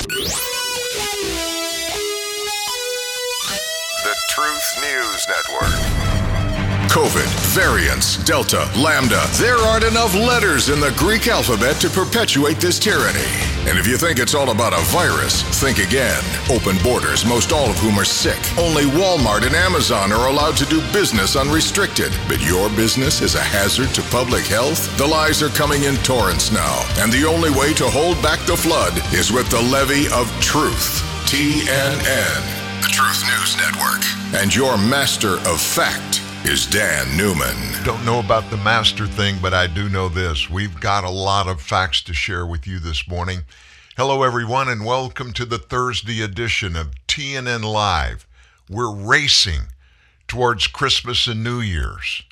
The Truth News Network. COVID, variants, Delta, Lambda. There aren't enough letters in the Greek alphabet to perpetuate this tyranny. And if you think it's all about a virus, think again. Open borders, most all of whom are sick. Only Walmart and Amazon are allowed to do business unrestricted. But your business is a hazard to public health? The lies are coming in torrents now. And the only way to hold back the flood is with the levee of truth. TNN, the Truth News Network. And your master of fact is Dan Newman. Don't know about the master thing, but I do know this. We've got a lot of facts to share with you this morning. Hello, everyone, and welcome to the Thursday edition of TNN Live. We're racing towards Christmas and New Year's.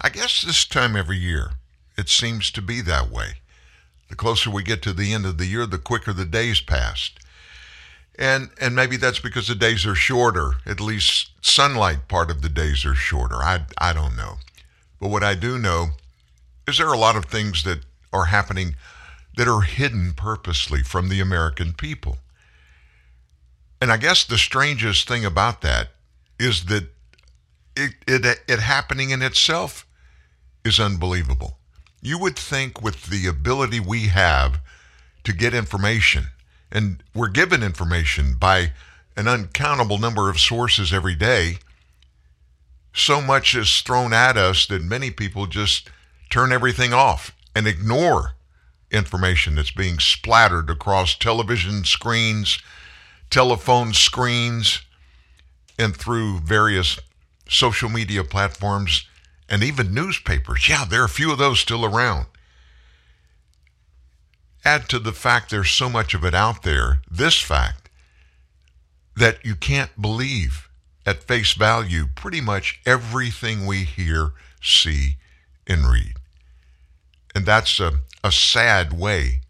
I guess this time every year, it seems to be that way. The closer we get to the end of the year, the quicker the days pass. And and maybe that's because the days are shorter. At least sunlight part of the days are shorter. I I don't know. But what I do know is there are a lot of things that are happening that are hidden purposely from the American people. And I guess the strangest thing about that is that it, it, it happening in itself is unbelievable. You would think with the ability we have to get information and we're given information by an uncountable number of sources every day. So much is thrown at us that many people just turn everything off and ignore information that's being splattered across television screens, telephone screens, and through various social media platforms and even newspapers. Yeah, there are a few of those still around. Add to the fact there's so much of it out there, this fact, that you can't believe at face value pretty much everything we hear, see, and read. And that's a, a sad way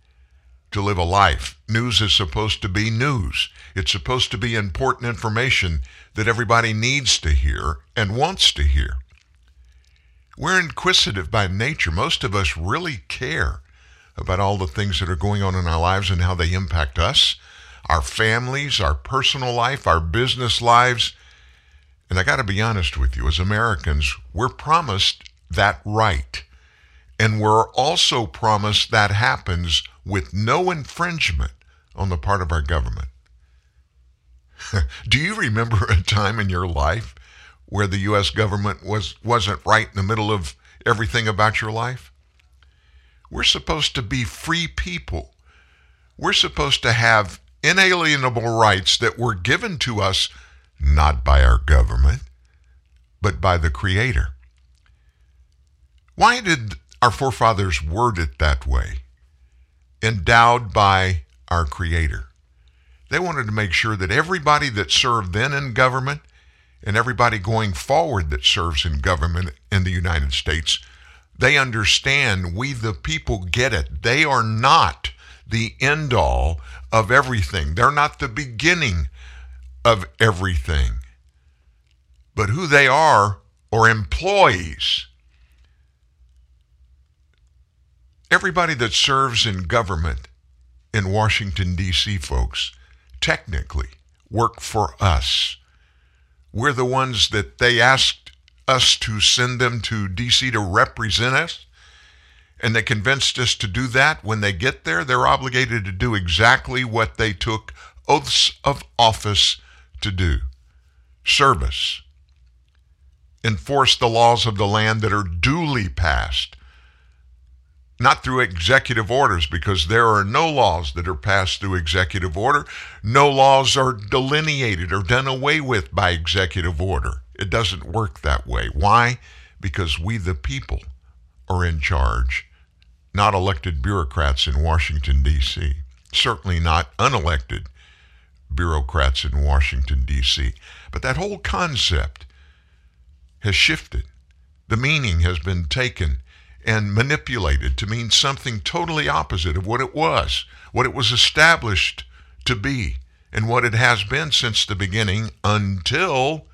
to live a life. News is supposed to be news. It's supposed to be important information that everybody needs to hear and wants to hear. We're inquisitive by nature. Most of us really care about all the things that are going on in our lives and how they impact us, our families, our personal life, our business lives. And I got to be honest with you, as Americans, we're promised that right. And we're also promised that happens with no infringement on the part of our government. Do you remember a time in your life where the U.S. government was, wasn't right in the middle of everything about your life? We're supposed to be free people. We're supposed to have inalienable rights that were given to us not by our government, but by the Creator. Why did our forefathers word it that way? Endowed by our Creator. They wanted to make sure that everybody that served then in government and everybody going forward that serves in government in the United States they understand we, the people, get it. They are not the end all of everything, they're not the beginning of everything. But who they are are employees. Everybody that serves in government in Washington, D.C., folks, technically work for us. We're the ones that they asked us to send them to D.C. to represent us, and they convinced us to do that, when they get there, they're obligated to do exactly what they took oaths of office to do service, enforce the laws of the land that are duly passed. Not through executive orders, because there are no laws that are passed through executive order. No laws are delineated or done away with by executive order. It doesn't work that way. Why? Because we, the people, are in charge, not elected bureaucrats in Washington, D.C., certainly not unelected bureaucrats in Washington, D.C. But that whole concept has shifted. The meaning has been taken and manipulated to mean something totally opposite of what it was, what it was established to be, and what it has been since the beginning until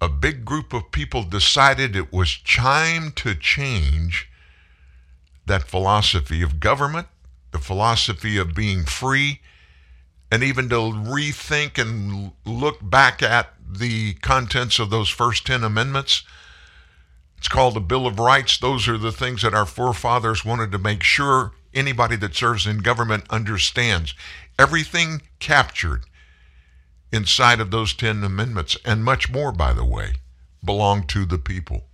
a big group of people decided it was time to change that philosophy of government the philosophy of being free, and even to rethink and look back at the contents of those first 10 amendments. It's called the Bill of Rights. Those are the things that our forefathers wanted to make sure anybody that serves in government understands. Everything captured inside of those 10 amendments, and much more, by the way, belong to the people.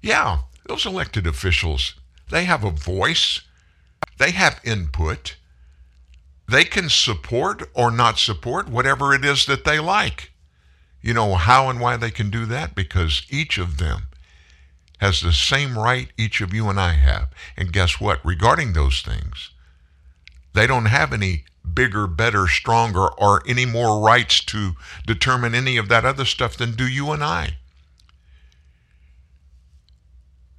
Yeah, those elected officials, they have a voice, they have input, they can support or not support whatever it is that they like. You know how and why they can do that? Because each of them has the same right each of you and I have. And guess what? Regarding those things, they don't have any bigger, better, stronger, or any more rights to determine any of that other stuff than do you and I.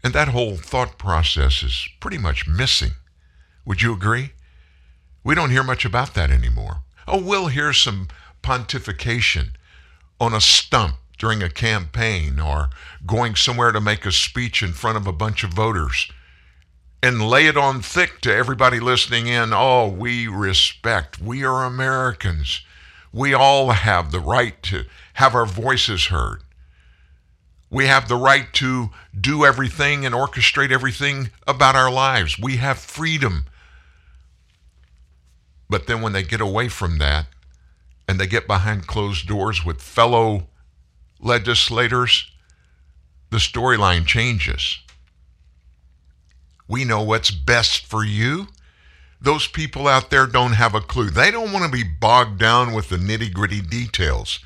And that whole thought process is pretty much missing. Would you agree? We don't hear much about that anymore. Oh, we'll hear some pontification on a stump during a campaign or going somewhere to make a speech in front of a bunch of voters and lay it on thick to everybody listening in. Oh, we respect. We are Americans. We all have the right to have our voices heard. We have the right to do everything and orchestrate everything about our lives. We have freedom. But then when they get away from that and they get behind closed doors with fellow legislators, the storyline changes. We know what's best for you. Those people out there don't have a clue. They don't want to be bogged down with the nitty gritty details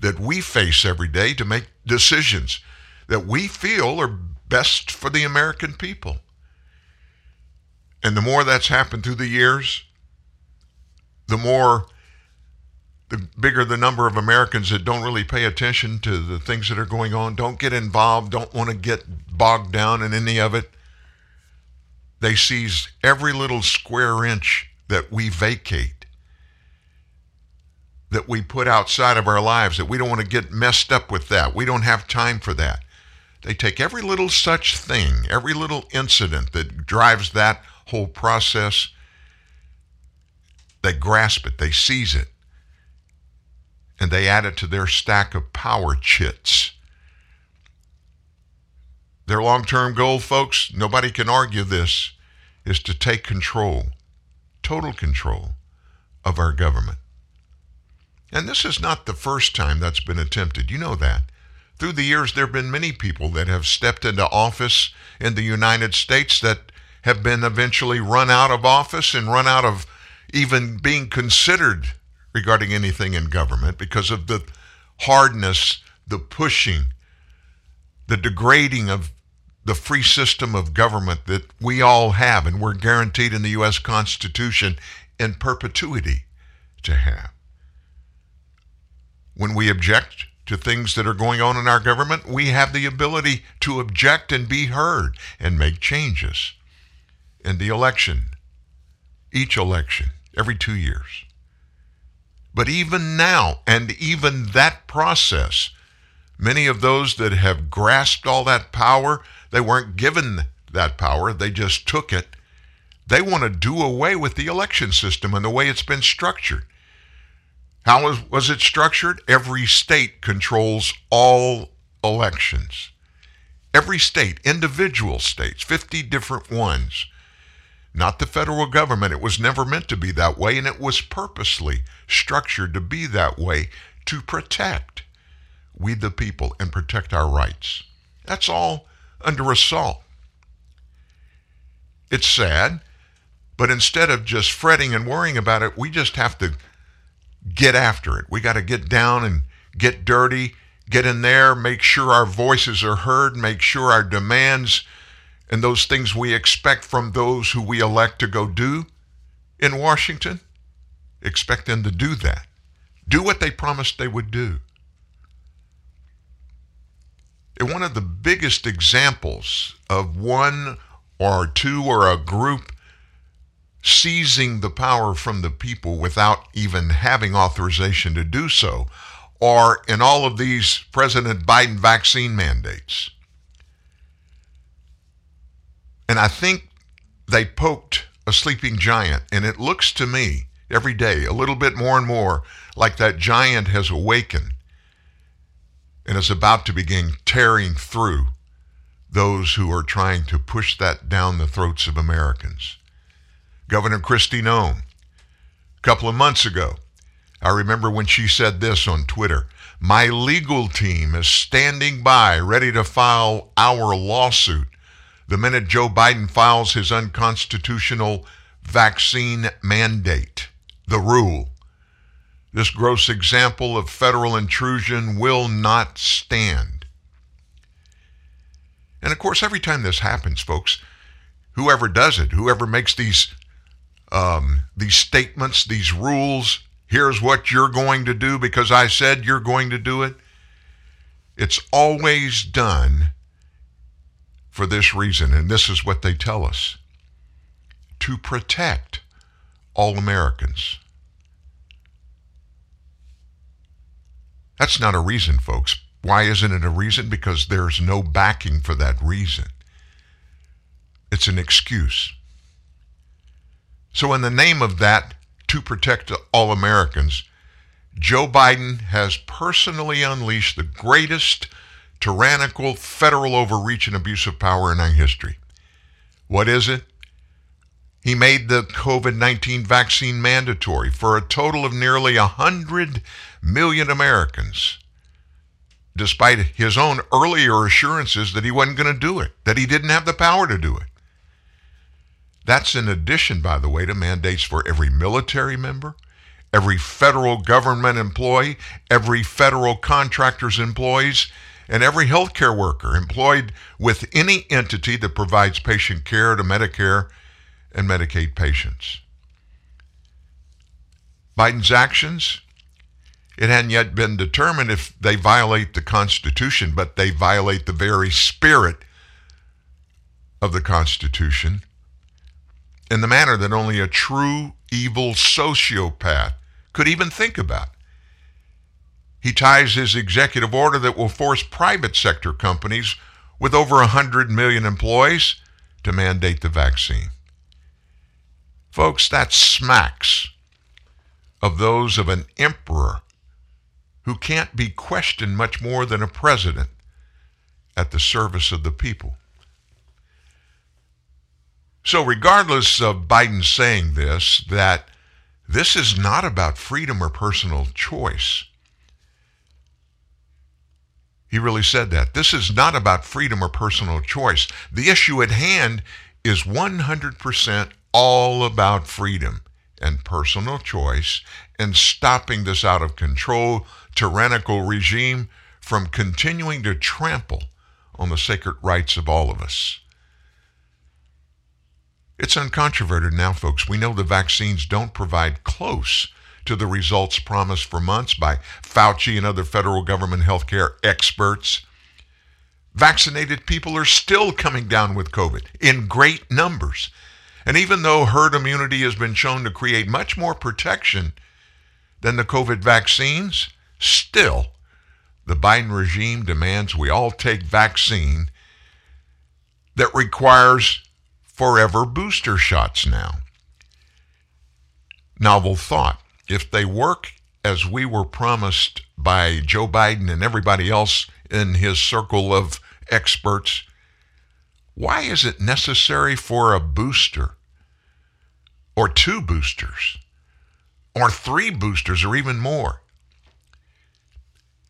that we face every day to make decisions that we feel are best for the American people. And the more that's happened through the years, the more the bigger the number of Americans that don't really pay attention to the things that are going on, don't get involved, don't want to get bogged down in any of it. They seize every little square inch that we vacate, that we put outside of our lives, that we don't want to get messed up with that. We don't have time for that. They take every little such thing, every little incident that drives that whole process, they grasp it, they seize it, and they add it to their stack of power chits. Their long term goal, folks, nobody can argue this, is to take control, total control of our government. And this is not the first time that's been attempted. You know that. Through the years, there have been many people that have stepped into office in the United States that have been eventually run out of office and run out of even being considered regarding anything in government because of the hardness, the pushing, the degrading of the free system of government that we all have and we're guaranteed in the U.S. Constitution in perpetuity to have. When we object to things that are going on in our government, we have the ability to object and be heard and make changes. In the election, each election, every two years. But even now, and even that process, many of those that have grasped all that power they weren't given that power, they just took it. They want to do away with the election system and the way it's been structured. How was, was it structured? Every state controls all elections. Every state, individual states, 50 different ones. Not the federal government. It was never meant to be that way, and it was purposely structured to be that way to protect we the people and protect our rights. That's all under assault. It's sad, but instead of just fretting and worrying about it, we just have to get after it. We got to get down and get dirty, get in there, make sure our voices are heard, make sure our demands and those things we expect from those who we elect to go do in Washington, expect them to do that. Do what they promised they would do. One of the biggest examples of one or two or a group seizing the power from the people without even having authorization to do so are in all of these President Biden vaccine mandates. And I think they poked a sleeping giant, and it looks to me every day a little bit more and more like that giant has awakened and is about to begin tearing through those who are trying to push that down the throats of Americans. Governor Kristi Noem, a couple of months ago, I remember when she said this on Twitter My legal team is standing by, ready to file our lawsuit the minute Joe Biden files his unconstitutional vaccine mandate, the rule. This gross example of federal intrusion will not stand. And of course, every time this happens, folks, whoever does it, whoever makes these um, these statements, these rules, here's what you're going to do because I said you're going to do it. It's always done for this reason, and this is what they tell us to protect all Americans. That's not a reason, folks. Why isn't it a reason? Because there's no backing for that reason. It's an excuse. So, in the name of that, to protect all Americans, Joe Biden has personally unleashed the greatest tyrannical federal overreach and abuse of power in our history. What is it? He made the COVID 19 vaccine mandatory for a total of nearly 100 million Americans, despite his own earlier assurances that he wasn't going to do it, that he didn't have the power to do it. That's in addition, by the way, to mandates for every military member, every federal government employee, every federal contractor's employees, and every healthcare worker employed with any entity that provides patient care to Medicare and Medicaid patients. Biden's actions, it hadn't yet been determined if they violate the Constitution, but they violate the very spirit of the Constitution in the manner that only a true evil sociopath could even think about. He ties his executive order that will force private sector companies with over 100 million employees to mandate the vaccine. Folks, that smacks of those of an emperor who can't be questioned much more than a president at the service of the people. So, regardless of Biden saying this, that this is not about freedom or personal choice. He really said that. This is not about freedom or personal choice. The issue at hand is 100% all about freedom and personal choice and stopping this out of control tyrannical regime from continuing to trample on the sacred rights of all of us. It's uncontroverted now, folks. We know the vaccines don't provide close to the results promised for months by Fauci and other federal government healthcare experts. Vaccinated people are still coming down with COVID in great numbers. And even though herd immunity has been shown to create much more protection than the COVID vaccines, still, the Biden regime demands we all take vaccine that requires forever booster shots now. Novel thought if they work as we were promised by Joe Biden and everybody else in his circle of experts, why is it necessary for a booster or two boosters or three boosters or even more?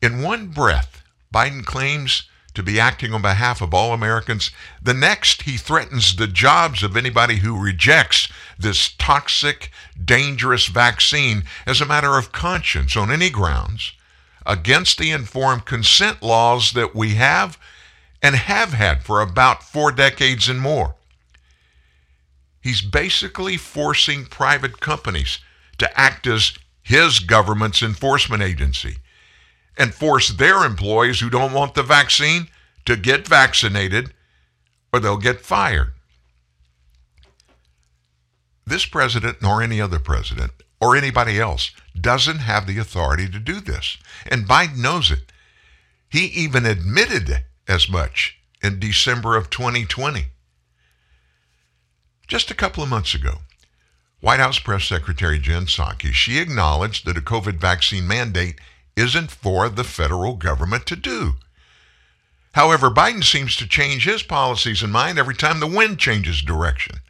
In one breath, Biden claims to be acting on behalf of all Americans. The next, he threatens the jobs of anybody who rejects this toxic, dangerous vaccine as a matter of conscience on any grounds against the informed consent laws that we have and have had for about four decades and more. He's basically forcing private companies to act as his government's enforcement agency and force their employees who don't want the vaccine to get vaccinated or they'll get fired. This president, nor any other president, or anybody else, doesn't have the authority to do this. And Biden knows it. He even admitted as much in December of 2020. Just a couple of months ago, White House Press Secretary Jen Psaki, she acknowledged that a COVID vaccine mandate isn't for the federal government to do. However, Biden seems to change his policies and mind every time the wind changes direction.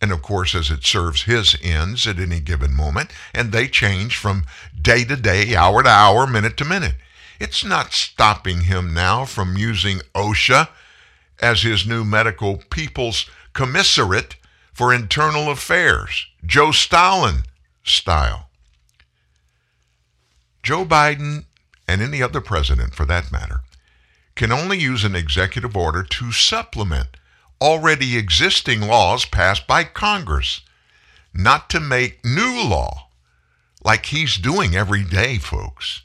And of course, as it serves his ends at any given moment, and they change from day to day, hour to hour, minute to minute. It's not stopping him now from using OSHA as his new medical people's commissariat for internal affairs, Joe Stalin style. Joe Biden, and any other president for that matter, can only use an executive order to supplement already existing laws passed by Congress, not to make new law like he's doing every day, folks.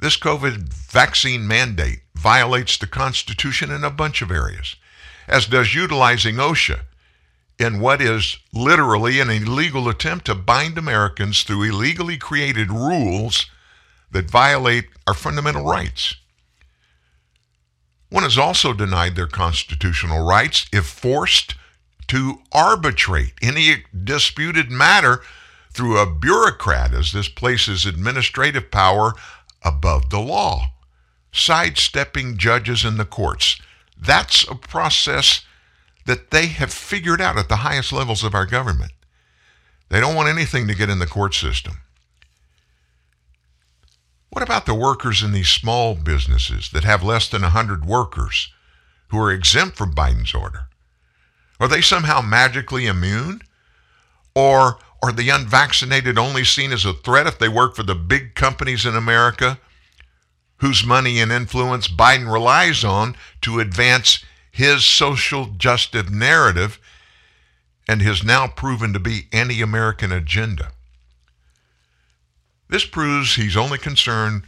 This COVID vaccine mandate violates the Constitution in a bunch of areas, as does utilizing OSHA in what is literally an illegal attempt to bind Americans through illegally created rules that violate our fundamental rights. One is also denied their constitutional rights if forced to arbitrate any disputed matter through a bureaucrat, as this places administrative power above the law, sidestepping judges in the courts. That's a process that they have figured out at the highest levels of our government. They don't want anything to get in the court system. What about the workers in these small businesses that have less than 100 workers who are exempt from Biden's order? Are they somehow magically immune? Or are the unvaccinated only seen as a threat if they work for the big companies in America whose money and influence Biden relies on to advance his social justice narrative and his now proven to be anti American agenda? This proves he's only concerned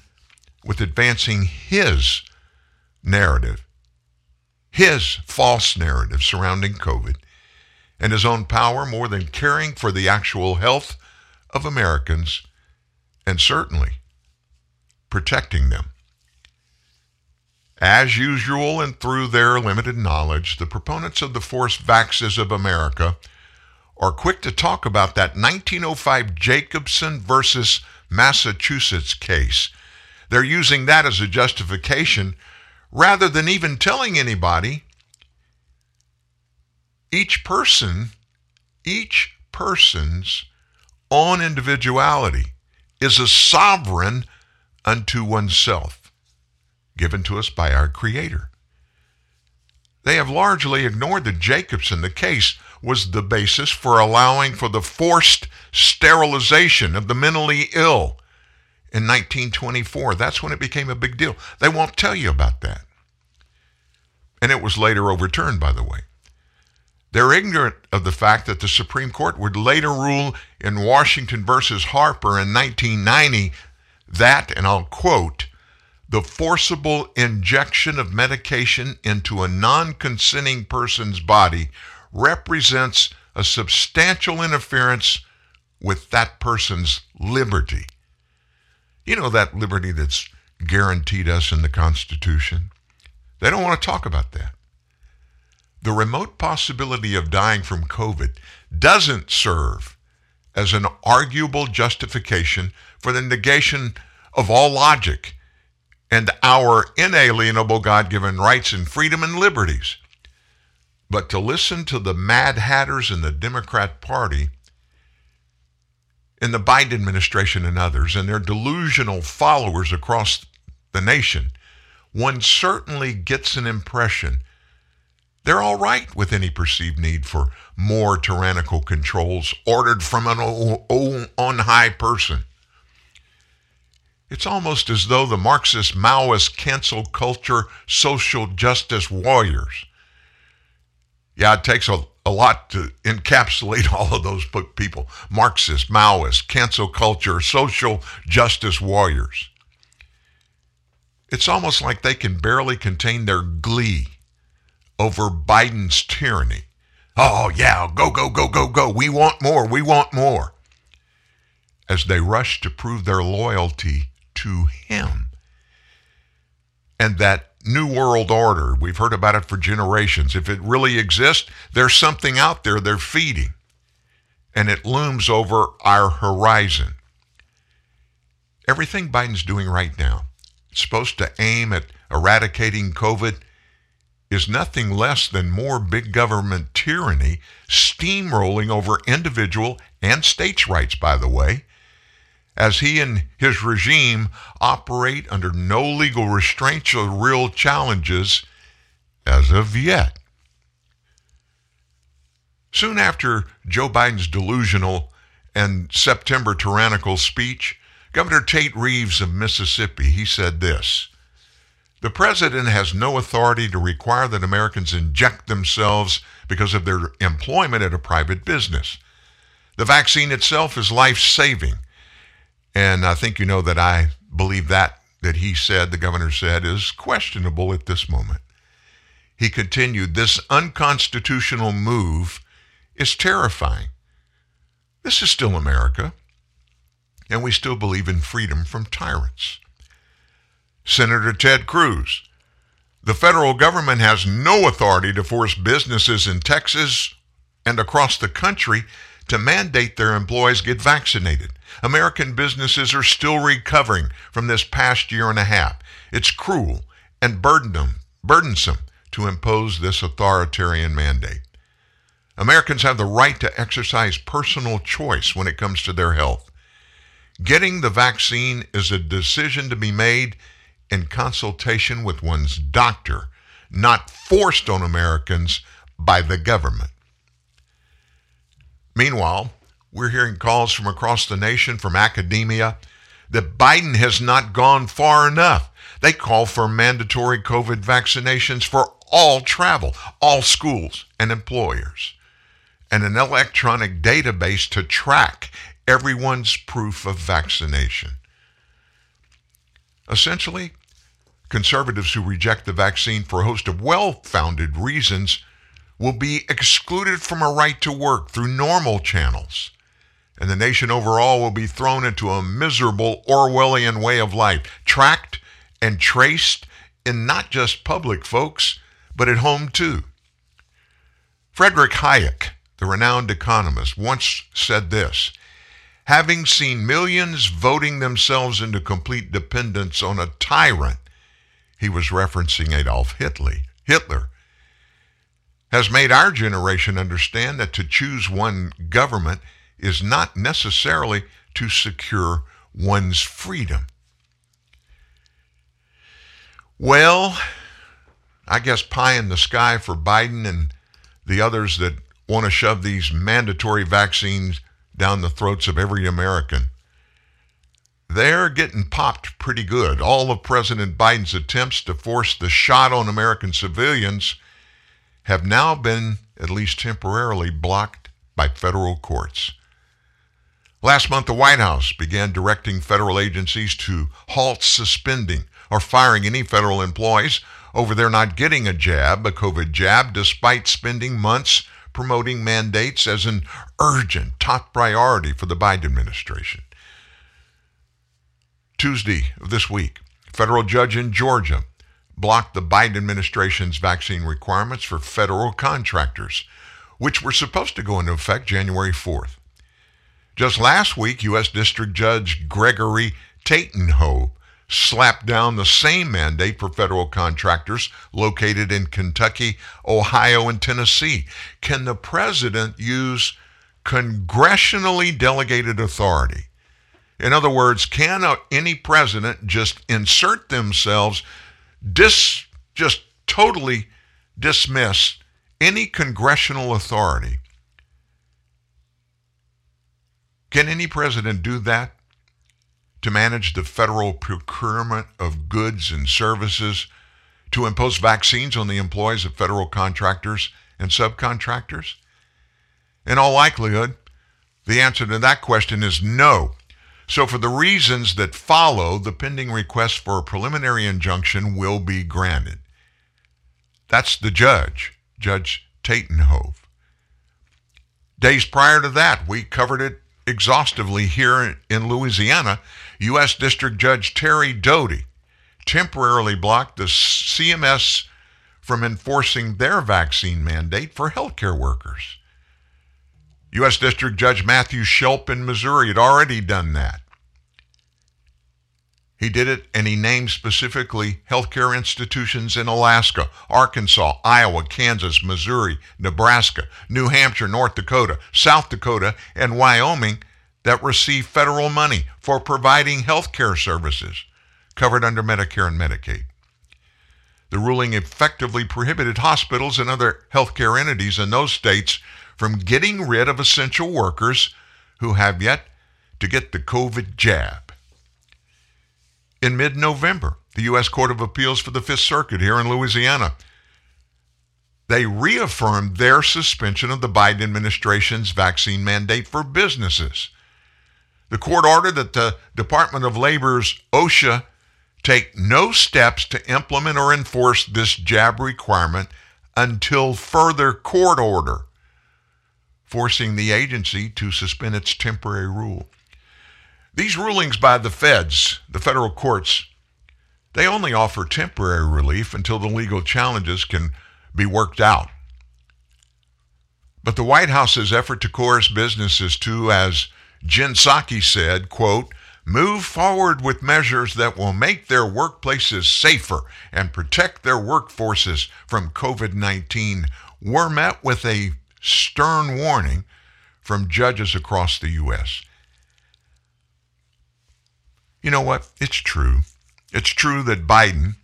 with advancing his narrative, his false narrative surrounding COVID, and his own power more than caring for the actual health of Americans and certainly protecting them. As usual, and through their limited knowledge, the proponents of the forced vaxes of America are quick to talk about that 1905 Jacobson versus Massachusetts case. They're using that as a justification rather than even telling anybody. Each person, each person's own individuality is a sovereign unto oneself, given to us by our Creator. They have largely ignored that Jacobson, the case, was the basis for allowing for the forced sterilization of the mentally ill in 1924. That's when it became a big deal. They won't tell you about that. And it was later overturned, by the way. They're ignorant of the fact that the Supreme Court would later rule in Washington versus Harper in 1990 that, and I'll quote, the forcible injection of medication into a non consenting person's body represents a substantial interference with that person's liberty. You know that liberty that's guaranteed us in the Constitution? They don't want to talk about that. The remote possibility of dying from COVID doesn't serve as an arguable justification for the negation of all logic and our inalienable God given rights and freedom and liberties. But to listen to the Mad Hatters in the Democrat Party, in the Biden administration and others, and their delusional followers across the nation, one certainly gets an impression they're all right with any perceived need for more tyrannical controls ordered from an on high person. It's almost as though the Marxist Maoist cancel culture social justice warriors yeah, it takes a, a lot to encapsulate all of those people Marxist, Maoist, cancel culture, social justice warriors. It's almost like they can barely contain their glee over Biden's tyranny. Oh, yeah, go, go, go, go, go. We want more. We want more. As they rush to prove their loyalty to him. And that New World Order. We've heard about it for generations. If it really exists, there's something out there they're feeding, and it looms over our horizon. Everything Biden's doing right now, it's supposed to aim at eradicating COVID, is nothing less than more big government tyranny steamrolling over individual and states' rights, by the way, as he and his regime operate under no legal restraints or real challenges as of yet. Soon after Joe Biden's delusional and September tyrannical speech, Governor Tate Reeves of Mississippi, he said this the president has no authority to require that Americans inject themselves because of their employment at a private business. The vaccine itself is life saving. And I think you know that I believe that that he said, the governor said, is questionable at this moment. He continued, This unconstitutional move is terrifying. This is still America, and we still believe in freedom from tyrants. Senator Ted Cruz. The federal government has no authority to force businesses in Texas and across the country to mandate their employees get vaccinated. American businesses are still recovering from this past year and a half. It's cruel and burdensome to impose this authoritarian mandate. Americans have the right to exercise personal choice when it comes to their health. Getting the vaccine is a decision to be made in consultation with one's doctor, not forced on Americans by the government. Meanwhile, we're hearing calls from across the nation, from academia, that Biden has not gone far enough. They call for mandatory COVID vaccinations for all travel, all schools, and employers, and an electronic database to track everyone's proof of vaccination. Essentially, Conservatives who reject the vaccine for a host of well founded reasons will be excluded from a right to work through normal channels. And the nation overall will be thrown into a miserable Orwellian way of life, tracked and traced in not just public folks, but at home too. Frederick Hayek, the renowned economist, once said this Having seen millions voting themselves into complete dependence on a tyrant he was referencing Adolf Hitler, Hitler, has made our generation understand that to choose one government is not necessarily to secure one's freedom. Well, I guess pie in the sky for Biden and the others that want to shove these mandatory vaccines down the throats of every American they're getting popped pretty good. All of President Biden's attempts to force the shot on American civilians have now been, at least temporarily, blocked by federal courts. Last month, the White House began directing federal agencies to halt suspending or firing any federal employees over their not getting a jab, a COVID jab, despite spending months promoting mandates as an urgent top priority for the Biden administration. Tuesday of this week, federal judge in Georgia blocked the Biden administration's vaccine requirements for federal contractors, which were supposed to go into effect January 4th. Just last week, U.S. District Judge Gregory Tatenhove slapped down the same mandate for federal contractors located in Kentucky, Ohio, and Tennessee. Can the president use congressionally delegated authority in other words, can any president just insert themselves, dis, just totally dismiss any congressional authority? Can any president do that to manage the federal procurement of goods and services, to impose vaccines on the employees of federal contractors and subcontractors? In all likelihood, the answer to that question is no. So, for the reasons that follow, the pending request for a preliminary injunction will be granted. That's the judge, Judge Tatenhove. Days prior to that, we covered it exhaustively here in Louisiana. U.S. District Judge Terry Doughty temporarily blocked the CMS from enforcing their vaccine mandate for healthcare workers. U.S. District Judge Matthew Schelp in Missouri had already done that. He did it and he named specifically healthcare institutions in Alaska, Arkansas, Iowa, Kansas, Missouri, Nebraska, New Hampshire, North Dakota, South Dakota, and Wyoming that receive federal money for providing healthcare services covered under Medicare and Medicaid. The ruling effectively prohibited hospitals and other healthcare entities in those states from getting rid of essential workers who have yet to get the COVID jab in mid November, the U.S. Court of Appeals for the Fifth Circuit here in Louisiana. They reaffirmed their suspension of the Biden administration's vaccine mandate for businesses. The court ordered that the Department of Labor's OSHA take no steps to implement or enforce this jab requirement until further court order, forcing the agency to suspend its temporary rule. These rulings by the feds, the federal courts, they only offer temporary relief until the legal challenges can be worked out. But the White House's effort to coerce businesses to, as Jen Psaki said, quote, move forward with measures that will make their workplaces safer and protect their workforces from COVID 19 were met with a stern warning from judges across the U.S. You know what? It's true. It's true that Biden,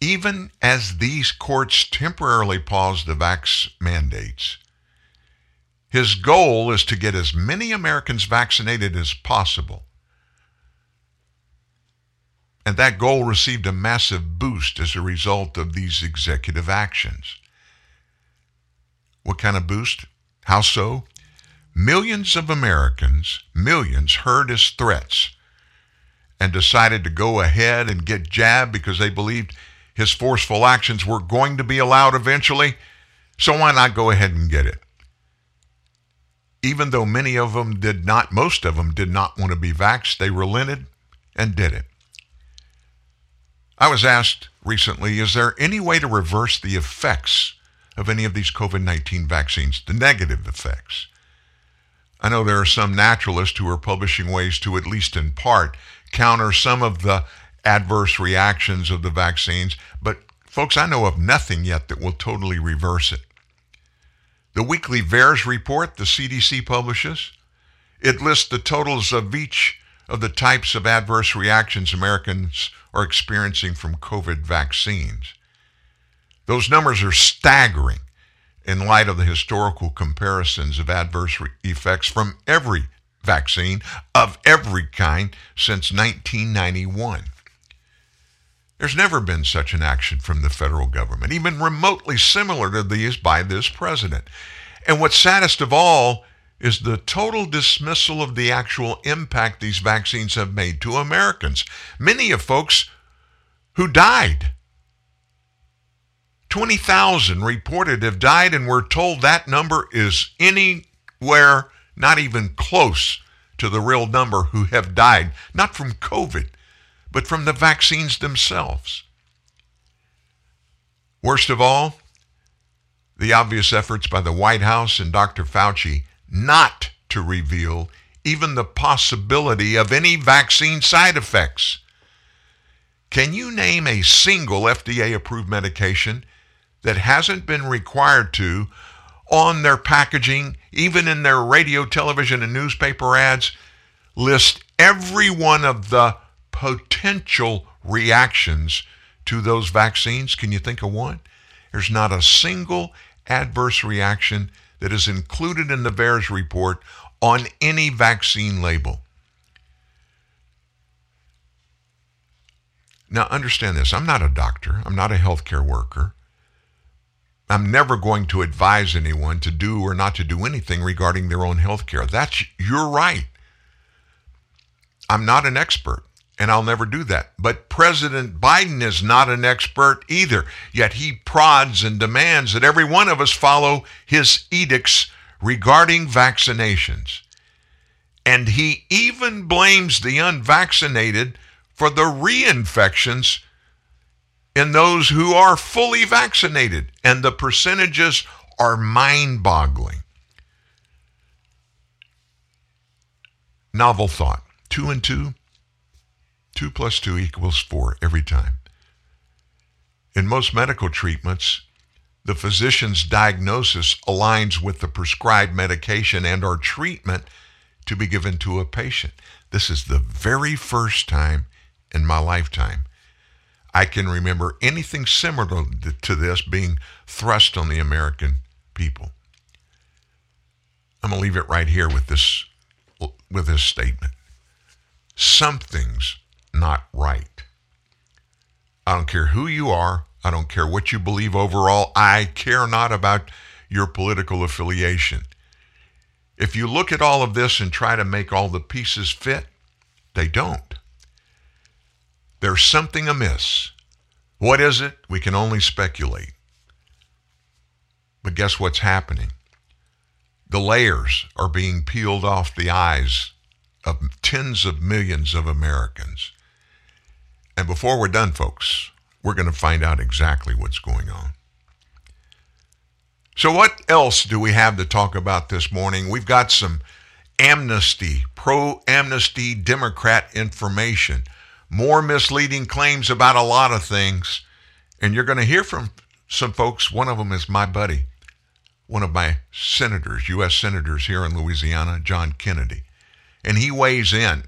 even as these courts temporarily pause the vax mandates, his goal is to get as many Americans vaccinated as possible. And that goal received a massive boost as a result of these executive actions. What kind of boost? How so? Millions of Americans, millions heard his threats and decided to go ahead and get jabbed because they believed his forceful actions were going to be allowed eventually. So why not go ahead and get it? Even though many of them did not, most of them did not want to be vaxxed, they relented and did it. I was asked recently, is there any way to reverse the effects of any of these COVID 19 vaccines, the negative effects? I know there are some naturalists who are publishing ways to, at least in part, counter some of the adverse reactions of the vaccines, but folks, I know of nothing yet that will totally reverse it. The weekly VAERS report the CDC publishes, it lists the totals of each of the types of adverse reactions Americans are experiencing from COVID vaccines. Those numbers are staggering in light of the historical comparisons of adverse effects from every vaccine of every kind since 1991. There's never been such an action from the federal government, even remotely similar to these by this president. And what's saddest of all is the total dismissal of the actual impact these vaccines have made to Americans. Many of folks who died. 20,000 reported have died, and we're told that number is anywhere not even close to the real number who have died, not from COVID, but from the vaccines themselves. Worst of all, the obvious efforts by the White House and Dr. Fauci not to reveal even the possibility of any vaccine side effects. Can you name a single FDA approved medication that hasn't been required to on their packaging, even in their radio, television, and newspaper ads, list every one of the potential reactions to those vaccines. Can you think of one? There's not a single adverse reaction that is included in the VAERS report on any vaccine label. Now, understand this I'm not a doctor, I'm not a healthcare worker. I'm never going to advise anyone to do or not to do anything regarding their own health care. That's your right. I'm not an expert, and I'll never do that. But President Biden is not an expert either, yet he prods and demands that every one of us follow his edicts regarding vaccinations. And he even blames the unvaccinated for the reinfections in those who are fully vaccinated, and the percentages are mind boggling. Novel thought two and two, two plus two equals four every time. In most medical treatments, the physician's diagnosis aligns with the prescribed medication and or treatment to be given to a patient. This is the very first time in my lifetime I can remember anything similar to this being thrust on the American people. I'm going to leave it right here with this with this statement. Something's not right. I don't care who you are, I don't care what you believe overall, I care not about your political affiliation. If you look at all of this and try to make all the pieces fit, they don't. There's something amiss. What is it? We can only speculate. But guess what's happening? The layers are being peeled off the eyes of tens of millions of Americans. And before we're done, folks, we're going to find out exactly what's going on. So, what else do we have to talk about this morning? We've got some amnesty, pro amnesty Democrat information more misleading claims about a lot of things. And you're going to hear from some folks. One of them is my buddy, one of my senators, U.S. senators here in Louisiana, John Kennedy. And he weighs in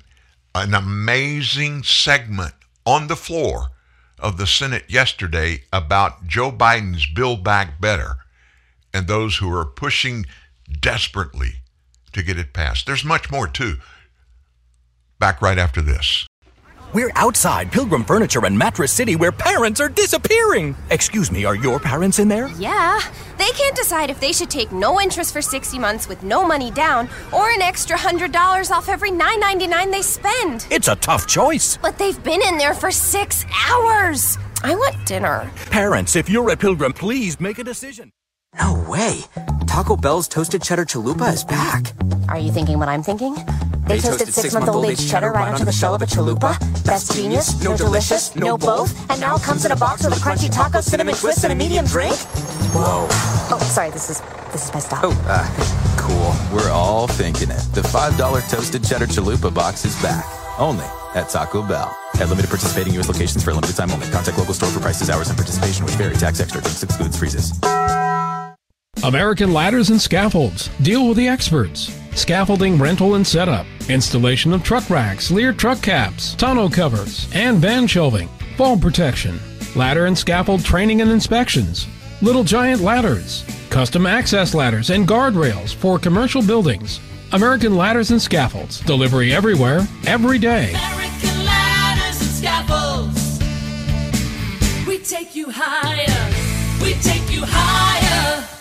an amazing segment on the floor of the Senate yesterday about Joe Biden's Build Back Better and those who are pushing desperately to get it passed. There's much more, too. Back right after this. We're outside Pilgrim Furniture and Mattress City where parents are disappearing. Excuse me, are your parents in there? Yeah. They can't decide if they should take no interest for 60 months with no money down or an extra $100 off every $9.99 they spend. It's a tough choice. But they've been in there for six hours. I want dinner. Parents, if you're at Pilgrim, please make a decision. No way. Taco Bell's toasted cheddar chalupa is back. Are you thinking what I'm thinking? They, they toasted, six month old aged cheddar right onto the shell of a chalupa. Best genius, no delicious, no both, and now comes in a box with a crunchy taco, cinnamon twist, and a medium drink? Whoa. Oh, sorry, this is this is my stop. Oh, uh, cool. We're all thinking it. The $5 toasted cheddar chalupa box is back. Only at Taco Bell. At limited participating U.S. locations for a limited time only. Contact local store for prices, hours, and participation, which vary. Tax extra. Drinks excludes freezes. American Ladders and Scaffolds. Deal with the experts. Scaffolding rental and setup. Installation of truck racks, Leer truck caps, tonneau covers, and van shelving. Fall protection. Ladder and scaffold training and inspections. Little Giant Ladders. Custom access ladders and guardrails for commercial buildings. American Ladders and Scaffolds. Delivery everywhere, every day. American Ladders and Scaffolds. We take you higher. We take you higher.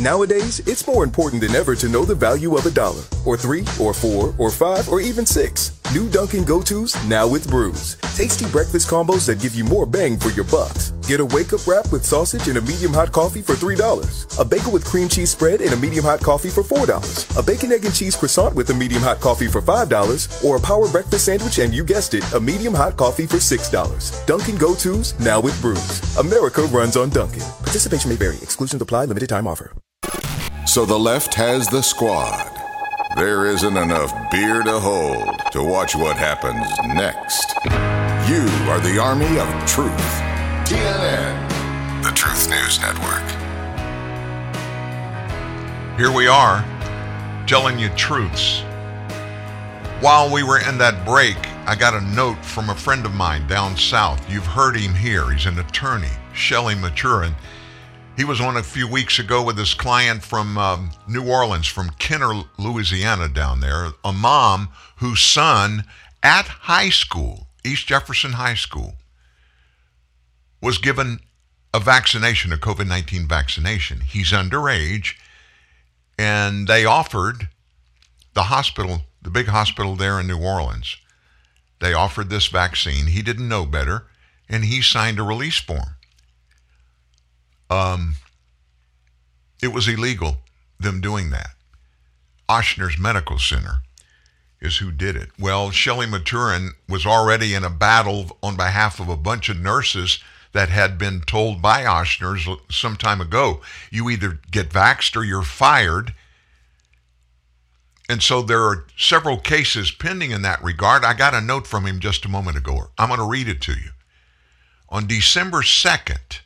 Nowadays, it's more important than ever to know the value of a dollar, or three, or four, or five, or even six. New Dunkin' Go-To's now with brews. Tasty breakfast combos that give you more bang for your bucks. Get a wake-up wrap with sausage and a medium hot coffee for $3. A bagel with cream cheese spread and a medium hot coffee for $4. A bacon, egg, and cheese croissant with a medium hot coffee for $5. Or a power breakfast sandwich and you guessed it, a medium hot coffee for $6. Dunkin' Go-To's now with brews. America runs on Dunkin'. Participation may vary. Exclusions apply. Limited time offer. So the left has the squad. There isn't enough beer to hold to watch what happens next. You are the army of truth. TNN, the Truth News Network. Here we are, telling you truths. While we were in that break, I got a note from a friend of mine down south. You've heard him here. He's an attorney, Shelly Maturin. He was on a few weeks ago with his client from um, New Orleans, from Kenner, Louisiana, down there, a mom whose son at high school, East Jefferson High School, was given a vaccination, a COVID 19 vaccination. He's underage, and they offered the hospital, the big hospital there in New Orleans, they offered this vaccine. He didn't know better, and he signed a release form. Um, it was illegal, them doing that. Ochsner's Medical Center is who did it. Well, Shelly Maturin was already in a battle on behalf of a bunch of nurses that had been told by Ochsner's some time ago. You either get vaxxed or you're fired. And so there are several cases pending in that regard. I got a note from him just a moment ago. I'm going to read it to you. On December 2nd,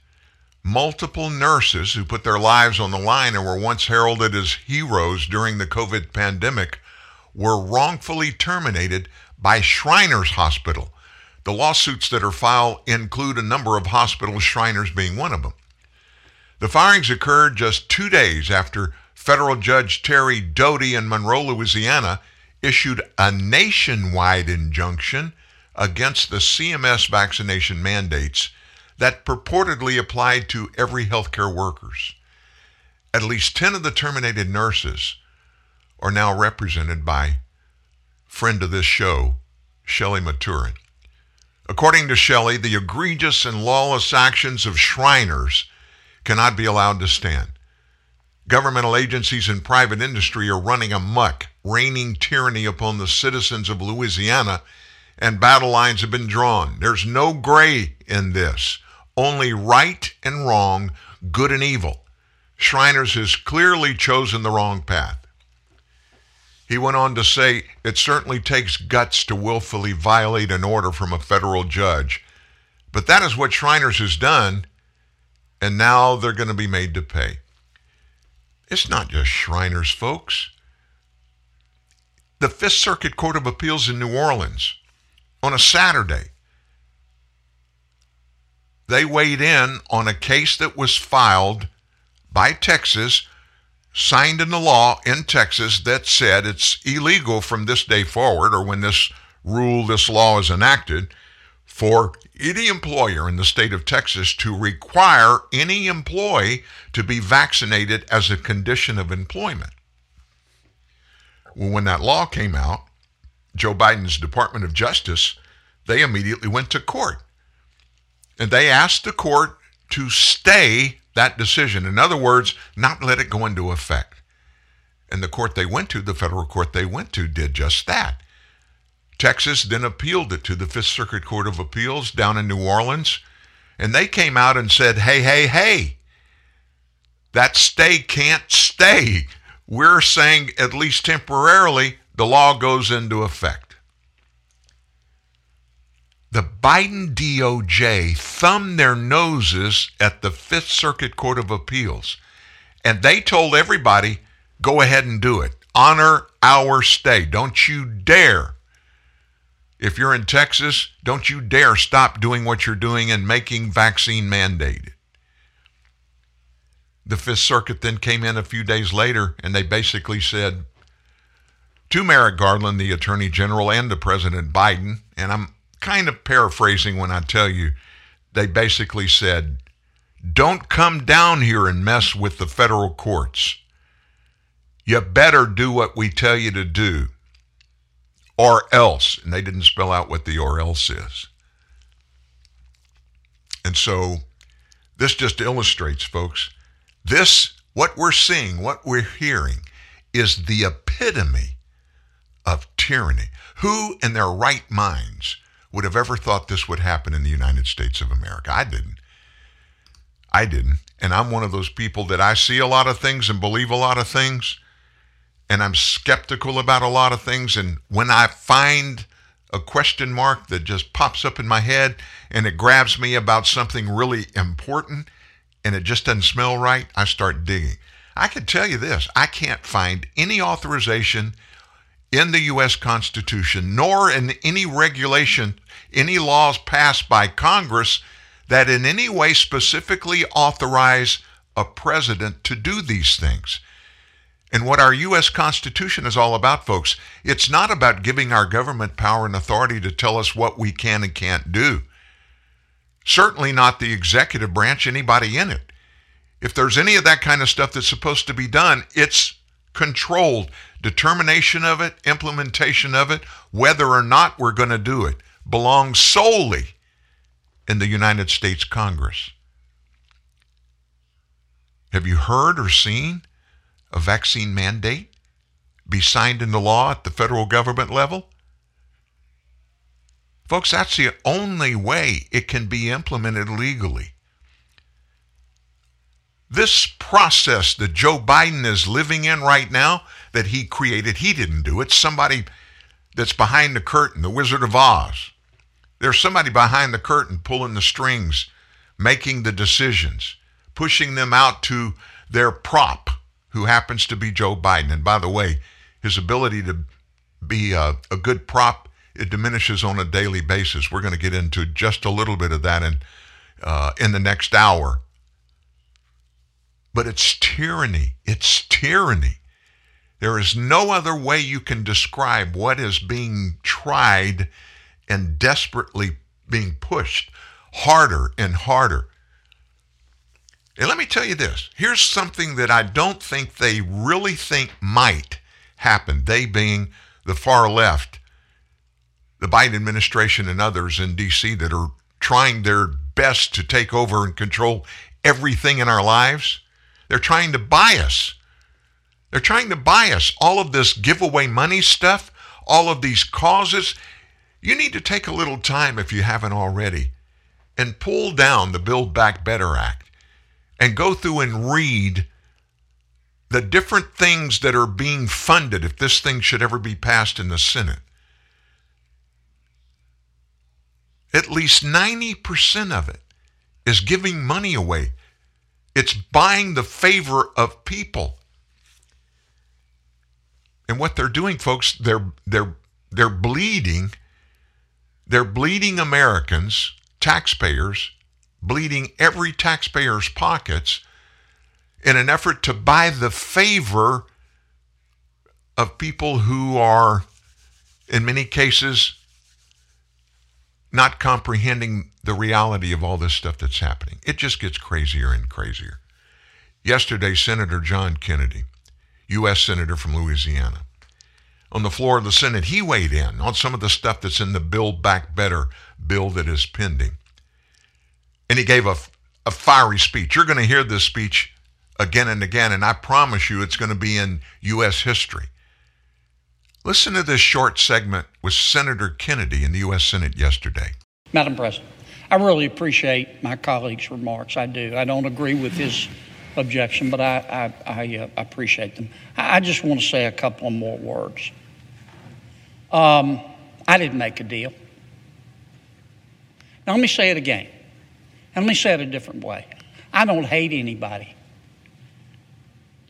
multiple nurses who put their lives on the line and were once heralded as heroes during the COVID pandemic were wrongfully terminated by Shriners Hospital. The lawsuits that are filed include a number of hospitals, Shriners being one of them. The firings occurred just two days after federal judge Terry Doughty in Monroe, Louisiana, issued a nationwide injunction against the CMS vaccination mandates that purportedly applied to every healthcare workers. At least 10 of the terminated nurses are now represented by friend of this show, Shelly Maturin. According to Shelly, the egregious and lawless actions of Shriners cannot be allowed to stand. Governmental agencies and private industry are running amuck, raining tyranny upon the citizens of Louisiana, and battle lines have been drawn. There's no gray in this, only right and wrong, good and evil. Shriners has clearly chosen the wrong path. He went on to say, it certainly takes guts to willfully violate an order from a federal judge. But that is what Shriners has done, and now they're going to be made to pay. It's not just Shriners, folks. The Fifth Circuit Court of Appeals in New Orleans, on a Saturday, they weighed in on a case that was filed by Texas signed into law in Texas that said it's illegal from this day forward, or when this rule, this law is enacted, for any employer in the state of Texas to require any employee to be vaccinated as a condition of employment. Well, when that law came out, Joe Biden's Department of Justice, they immediately went to court. And they asked the court to stay that decision. In other words, not let it go into effect. And the court they went to, the federal court they went to, did just that. Texas then appealed it to the Fifth Circuit Court of Appeals down in New Orleans, and they came out and said, hey, hey, hey, that stay can't stay. We're saying, at least temporarily, the law goes into effect the Biden DOJ thumbed their noses at the Fifth Circuit Court of Appeals. And they told everybody, go ahead and do it. Honor our stay. Don't you dare. If you're in Texas, don't you dare stop doing what you're doing and making vaccine mandated. The Fifth Circuit then came in a few days later and they basically said to Merrick Garland, the Attorney General, and to President Biden, and I'm kind of paraphrasing when I tell you they basically said, don't come down here and mess with the federal courts. You better do what we tell you to do, or else. And they didn't spell out what the or else is. And so this just illustrates, folks, this, what we're seeing, what we're hearing, is the epitome of tyranny. Who in their right minds would have ever thought this would happen in the United States of America. I didn't. I didn't. And I'm one of those people that I see a lot of things and believe a lot of things. And I'm skeptical about a lot of things. And when I find a question mark that just pops up in my head and it grabs me about something really important and it just doesn't smell right, I start digging. I can tell you this I can't find any authorization in the U.S. Constitution, nor in any regulation, any laws passed by Congress that in any way specifically authorize a president to do these things. And what our U.S. Constitution is all about, folks, it's not about giving our government power and authority to tell us what we can and can't do. Certainly not the executive branch, anybody in it. If there's any of that kind of stuff that's supposed to be done, it's controlled determination of it, implementation of it, whether or not we're going to do it, belongs solely in the United States Congress. Have you heard or seen a vaccine mandate be signed into law at the federal government level? Folks, that's the only way it can be implemented legally. This process that Joe Biden is living in right now, that he created, he didn't do it. Somebody that's behind the curtain, the Wizard of Oz. There's somebody behind the curtain pulling the strings, making the decisions, pushing them out to their prop, who happens to be Joe Biden. And by the way, his ability to be a, a good prop it diminishes on a daily basis. We're going to get into just a little bit of that in uh, in the next hour. But it's tyranny. It's tyranny. There is no other way you can describe what is being tried and desperately being pushed harder and harder. And let me tell you this here's something that I don't think they really think might happen, they being the far left, the Biden administration, and others in D.C. that are trying their best to take over and control everything in our lives. They're trying to buy us. They're trying to buy us all of this giveaway money stuff, all of these causes. You need to take a little time, if you haven't already, and pull down the Build Back Better Act and go through and read the different things that are being funded if this thing should ever be passed in the Senate. At least 90% of it is giving money away. It's buying the favor of people. And what they're doing, folks, they're they're they're bleeding. They're bleeding Americans, taxpayers, bleeding every taxpayer's pockets in an effort to buy the favor of people who are, in many cases, not comprehending the reality of all this stuff that's happening. It just gets crazier and crazier. Yesterday, Senator John Kennedy, U.S. Senator from Louisiana, on the floor of the Senate, he weighed in on some of the stuff that's in the Build Back Better bill that is pending. And he gave a, a fiery speech. You're going to hear this speech again and again, and I promise you it's going to be in U.S. history. Listen to this short segment with Senator Kennedy in the U.S. Senate yesterday. Madam President, I really appreciate my colleague's remarks. I do. I don't agree with his objection, but I, I, I uh, appreciate them. I, I, just want to say a couple of more words. Um, I didn't make a deal. Now, let me say it again. And let me say it a different way. I don't hate anybody.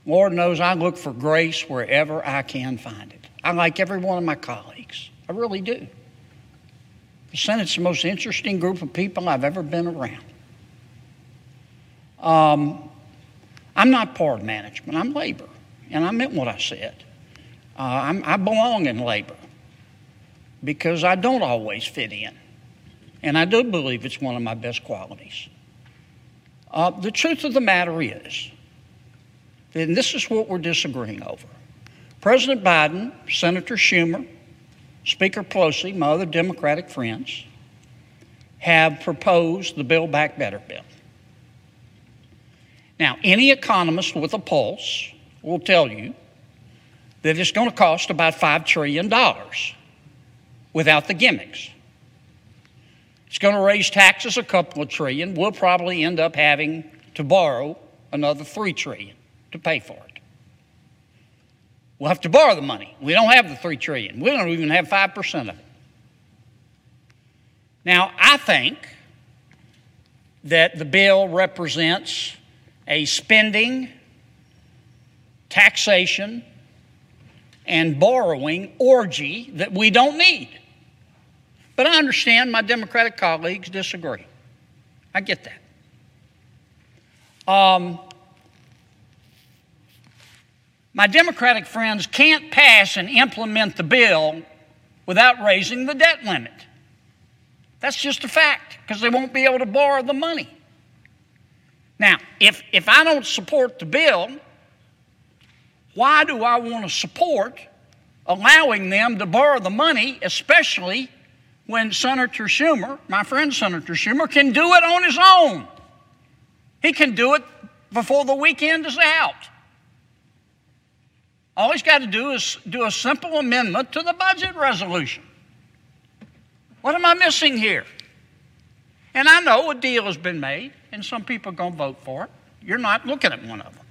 Lord knows I look for grace wherever I can find it. I like every one of my colleagues. I really do. The Senate's the most interesting group of people I've ever been around. Um, I'm not part of management, I'm labor. And I meant what I said. Uh, i belong in labor because I don't always fit in. And I do believe it's one of my best qualities. Uh, the truth of the matter is, and this is what we're disagreeing over President Biden, Senator Schumer, Speaker Pelosi, my other Democratic friends, have proposed the Build Back Better bill. Now, any economist with a pulse will tell you that it's going to cost about $5 trillion without the gimmicks. It's going to raise taxes a couple of trillion. We'll probably end up having to borrow another 3 trillion to pay for it. We'll have to borrow the money. We don't have the three trillion. We don't even have five percent of it. Now, I think that the bill represents a spending, taxation, and borrowing orgy that we don't need. But I understand my Democratic colleagues disagree. I get that. Um, my Democratic friends can't pass and implement the bill without raising the debt limit. That's just a fact because they won't be able to borrow the money. Now, if, if I don't support the bill, why do I want to support allowing them to borrow the money, especially when Senator Schumer, my friend Senator Schumer, can do it on his own? He can do it before the weekend is out. All he's got to do is do a simple amendment to the budget resolution. What am I missing here? And I know a deal has been made, and some people are going to vote for it. You're not looking at one of them.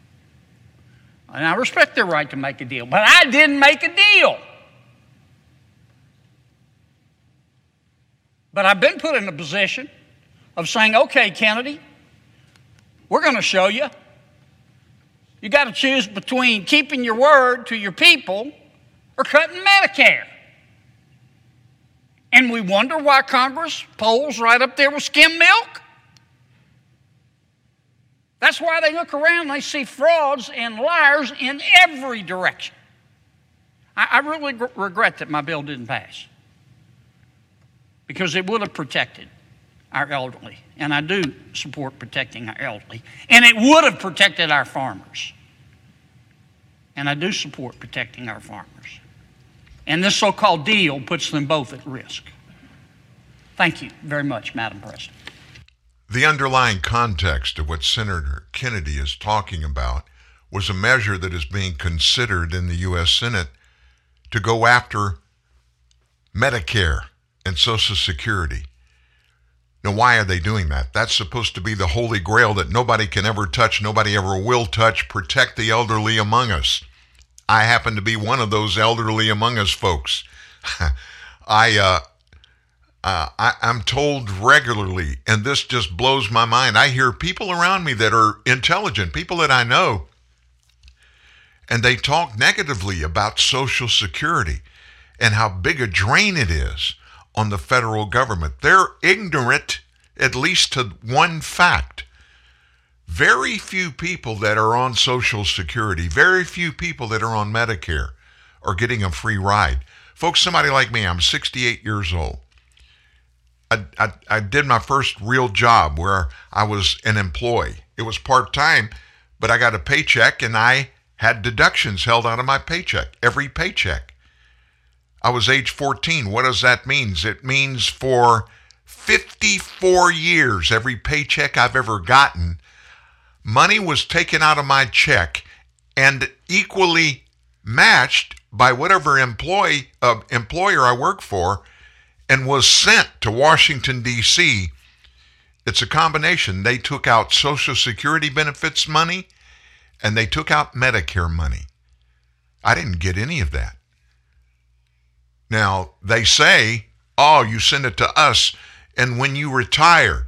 And I respect their right to make a deal, but I didn't make a deal. But I've been put in a position of saying, okay, Kennedy, we're going to show you. You got to choose between keeping your word to your people or cutting Medicare. And we wonder why Congress polls right up there with skim milk. That's why they look around and they see frauds and liars in every direction. I, I really gr- regret that my bill didn't pass because it would have protected our elderly. And I do support protecting our elderly. And it would have protected our farmers. And I do support protecting our farmers. And this so called deal puts them both at risk. Thank you very much, Madam President. The underlying context of what Senator Kennedy is talking about was a measure that is being considered in the U.S. Senate to go after Medicare and Social Security. Now, why are they doing that? That's supposed to be the holy grail that nobody can ever touch, nobody ever will touch, protect the elderly among us. I happen to be one of those elderly among us folks. I, uh, uh, I, I'm told regularly, and this just blows my mind. I hear people around me that are intelligent, people that I know, and they talk negatively about Social Security and how big a drain it is on the federal government. They're ignorant, at least to one fact. Very few people that are on Social Security, very few people that are on Medicare are getting a free ride. Folks, somebody like me, I'm 68 years old. I, I, I did my first real job where I was an employee. It was part time, but I got a paycheck and I had deductions held out of my paycheck, every paycheck. I was age 14. What does that mean? It means for 54 years, every paycheck I've ever gotten, money was taken out of my check and equally matched by whatever employee uh, employer I work for and was sent to Washington D.C. It's a combination. They took out Social Security benefits money and they took out Medicare money. I didn't get any of that. Now, they say, oh, you send it to us, and when you retire,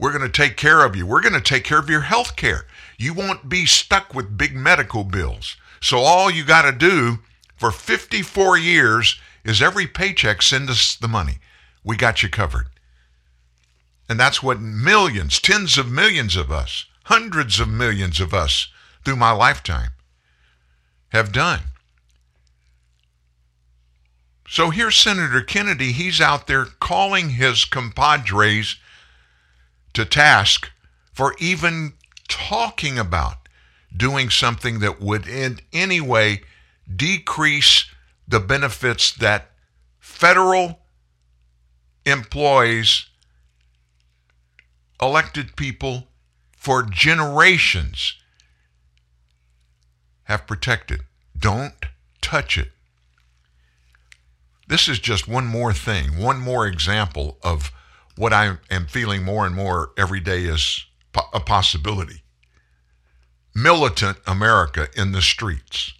we're going to take care of you. We're going to take care of your health care. You won't be stuck with big medical bills. So, all you got to do for 54 years is every paycheck send us the money. We got you covered. And that's what millions, tens of millions of us, hundreds of millions of us through my lifetime have done. So here's Senator Kennedy. He's out there calling his compadres to task for even talking about doing something that would in any way decrease the benefits that federal employees, elected people for generations have protected. Don't touch it. This is just one more thing, one more example of what I am feeling more and more every day is a possibility. Militant America in the streets.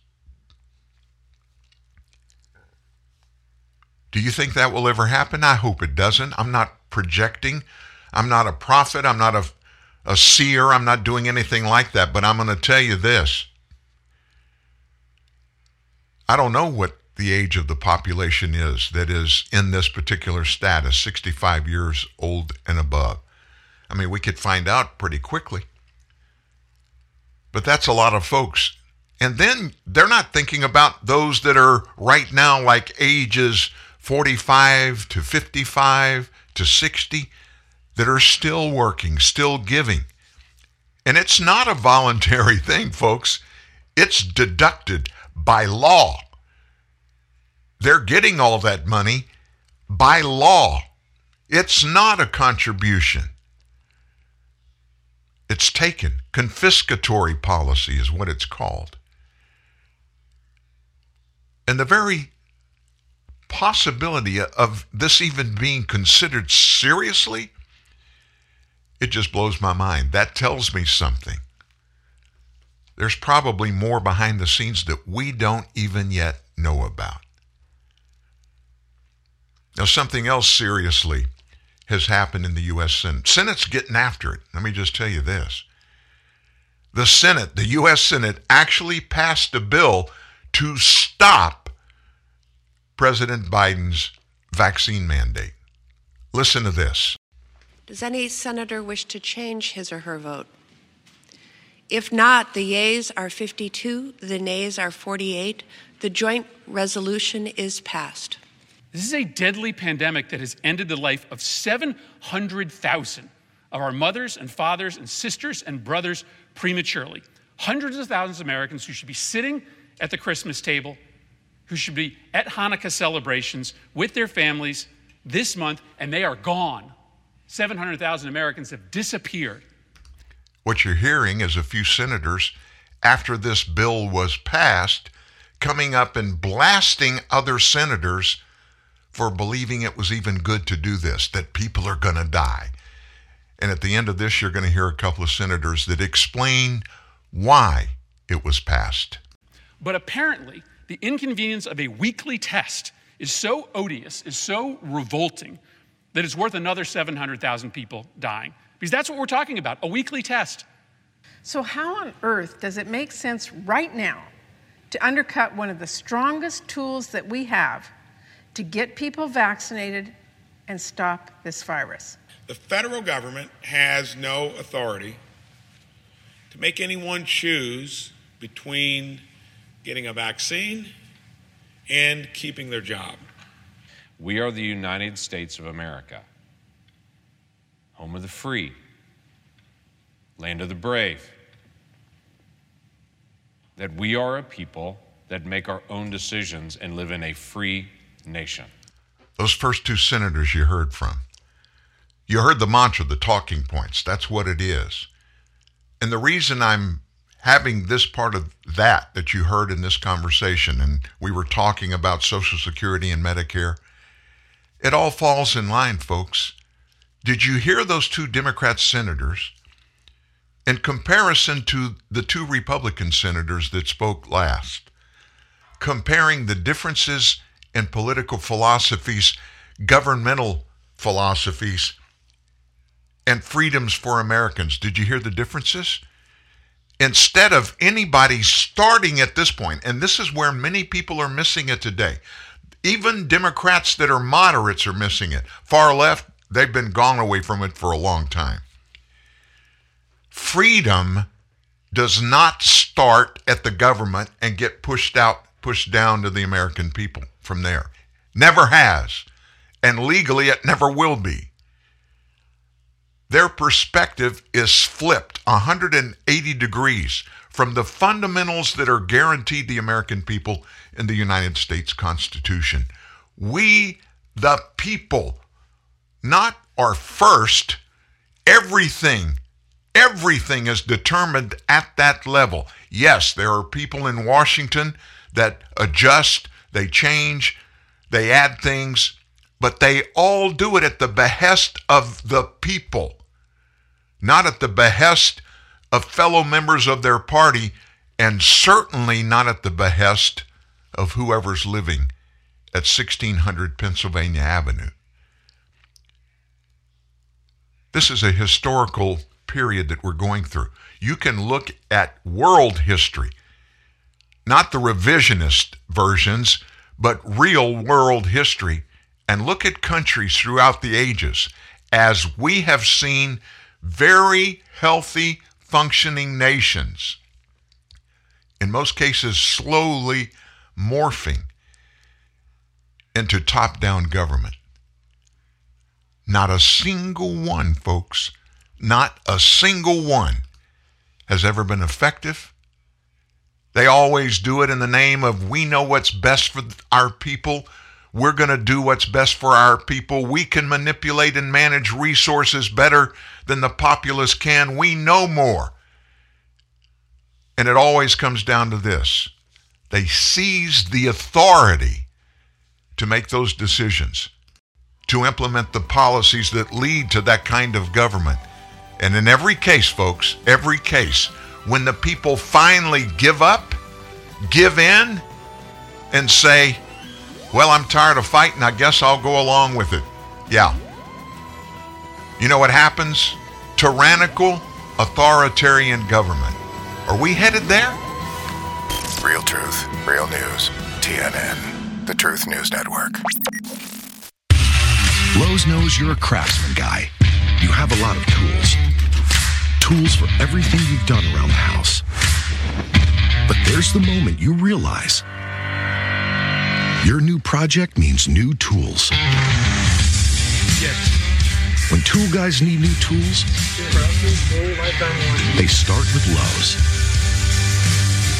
Do you think that will ever happen? I hope it doesn't. I'm not projecting. I'm not a prophet. I'm not a, a seer. I'm not doing anything like that. But I'm going to tell you this. I don't know what the age of the population is that is in this particular status, 65 years old and above. I mean, we could find out pretty quickly. But that's a lot of folks. And then they're not thinking about those that are right now like ages 45 to 55 to 60 that are still working, still giving. And it's not a voluntary thing, folks. It's deducted by law. They're getting all that money by law. It's not a contribution. It's taken. Confiscatory policy is what it's called. And the very possibility of this even being considered seriously, it just blows my mind. That tells me something. There's probably more behind the scenes that we don't even yet know about. Now, something else seriously has happened in the U.S. Senate. Senate's getting after it. Let me just tell you this. The Senate, the U.S. Senate, actually passed a bill to stop President Biden's vaccine mandate. Listen to this. Does any senator wish to change his or her vote? If not, the yeas are 52, the nays are 48. The joint resolution is passed. This is a deadly pandemic that has ended the life of 700,000 of our mothers and fathers and sisters and brothers prematurely. Hundreds of thousands of Americans who should be sitting at the Christmas table, who should be at Hanukkah celebrations with their families this month, and they are gone. 700,000 Americans have disappeared. What you're hearing is a few senators, after this bill was passed, coming up and blasting other senators for believing it was even good to do this, that people are going to die. And at the end of this, you're going to hear a couple of senators that explain why it was passed. But apparently, the inconvenience of a weekly test is so odious, is so revolting, that it's worth another 700,000 people dying. Because that's what we're talking about a weekly test. So, how on earth does it make sense right now to undercut one of the strongest tools that we have to get people vaccinated and stop this virus? The federal government has no authority to make anyone choose between getting a vaccine and keeping their job. We are the United States of America, home of the free, land of the brave. That we are a people that make our own decisions and live in a free nation. Those first two senators you heard from, you heard the mantra, the talking points. That's what it is. And the reason I'm having this part of that that you heard in this conversation, and we were talking about Social Security and Medicare, it all falls in line, folks. Did you hear those two Democrat senators in comparison to the two Republican senators that spoke last? Comparing the differences in political philosophies, governmental philosophies, and freedoms for Americans. Did you hear the differences? Instead of anybody starting at this point, and this is where many people are missing it today, even Democrats that are moderates are missing it. Far left, they've been gone away from it for a long time. Freedom does not start at the government and get pushed out, pushed down to the American people from there. Never has. And legally, it never will be. Their perspective is flipped 180 degrees from the fundamentals that are guaranteed the American people in the United States Constitution. We, the people, not our first, everything, everything is determined at that level. Yes, there are people in Washington that adjust, they change, they add things, but they all do it at the behest of the people, not at the behest of fellow members of their party, and certainly not at the behest of whoever's living at 1600 Pennsylvania Avenue. This is a historical period that we're going through. You can look at world history, not the revisionist versions, but real world history, and look at countries throughout the ages as we have seen very healthy, functioning nations, in most cases, slowly morphing into top down government. Not a single one, folks, not a single one has ever been effective. They always do it in the name of we know what's best for our people. We're going to do what's best for our people. We can manipulate and manage resources better than the populace can. We know more. And it always comes down to this they seize the authority to make those decisions, to implement the policies that lead to that kind of government. And in every case, folks, every case, when the people finally give up, give in, and say, well, I'm tired of fighting, I guess I'll go along with it. Yeah. You know what happens? Tyrannical, authoritarian government. Are we headed there? Real truth, real news. TNN, the Truth News Network. Lowe's knows you're a craftsman guy. You have a lot of tools. Tools for everything you've done around the house. But there's the moment you realize your new project means new tools. Yes. When tool guys need new tools, they start with Lowe's,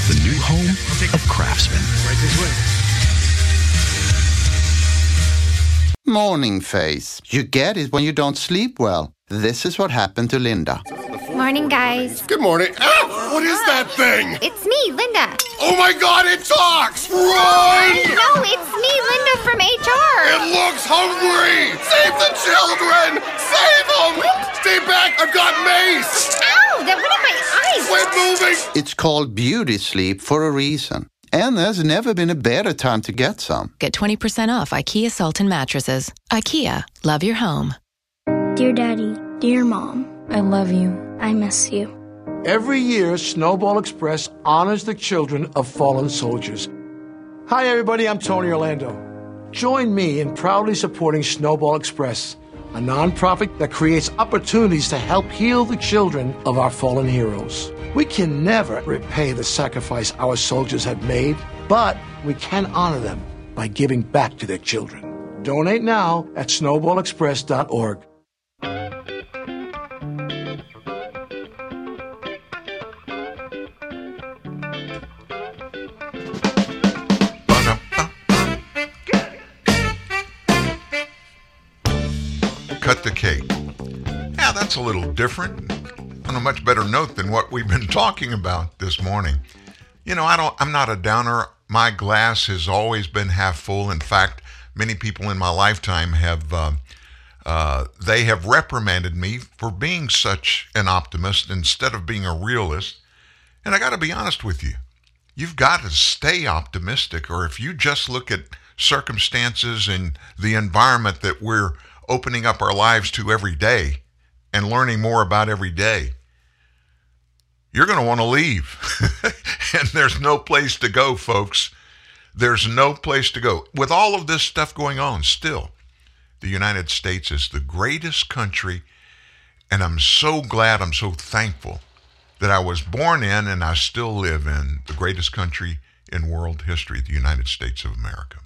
the new home of craftsmen. Morning face. You get it when you don't sleep well. This is what happened to Linda. Morning, guys. Good morning. Ah, what is that thing? It's me, Linda. Oh my god, it talks! Run! No, it's me, Linda from HR. It looks hungry! Save the children! Save them! Stay back, I've got mace! Ow, that went in my eyes. Quit moving! It's called beauty sleep for a reason. And there's never been a better time to get some. Get 20% off IKEA Sultan mattresses. IKEA, love your home. Dear Daddy, dear Mom, I love you. I miss you. Every year, Snowball Express honors the children of fallen soldiers. Hi, everybody, I'm Tony Orlando. Join me in proudly supporting Snowball Express, a nonprofit that creates opportunities to help heal the children of our fallen heroes. We can never repay the sacrifice our soldiers have made, but we can honor them by giving back to their children. Donate now at snowballexpress.org. Cut the cake. Yeah, that's a little different. On a much better note than what we've been talking about this morning. You know, I don't I'm not a downer. My glass has always been half full. In fact, many people in my lifetime have uh, uh, they have reprimanded me for being such an optimist instead of being a realist. And I got to be honest with you. You've got to stay optimistic, or if you just look at circumstances and the environment that we're opening up our lives to every day and learning more about every day, you're going to want to leave. and there's no place to go, folks. There's no place to go. With all of this stuff going on, still, the United States is the greatest country. And I'm so glad, I'm so thankful that I was born in and I still live in the greatest country in world history, the United States of America.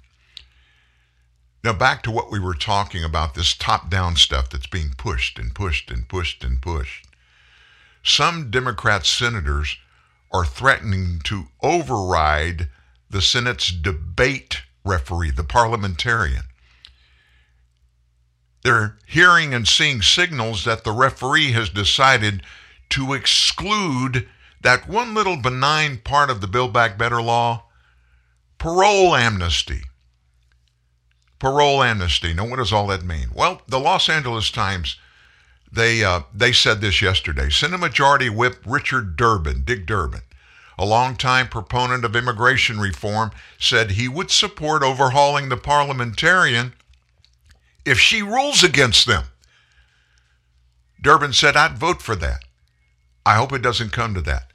Now, back to what we were talking about this top down stuff that's being pushed and pushed and pushed and pushed. Some Democrat senators are threatening to override the Senate's debate referee, the parliamentarian. They're hearing and seeing signals that the referee has decided to exclude that one little benign part of the Build Back Better law parole amnesty. Parole amnesty. Now, what does all that mean? Well, the Los Angeles Times, they, uh, they said this yesterday. Senate Majority Whip Richard Durbin, Dick Durbin, a longtime proponent of immigration reform, said he would support overhauling the parliamentarian if she rules against them. Durbin said, I'd vote for that. I hope it doesn't come to that.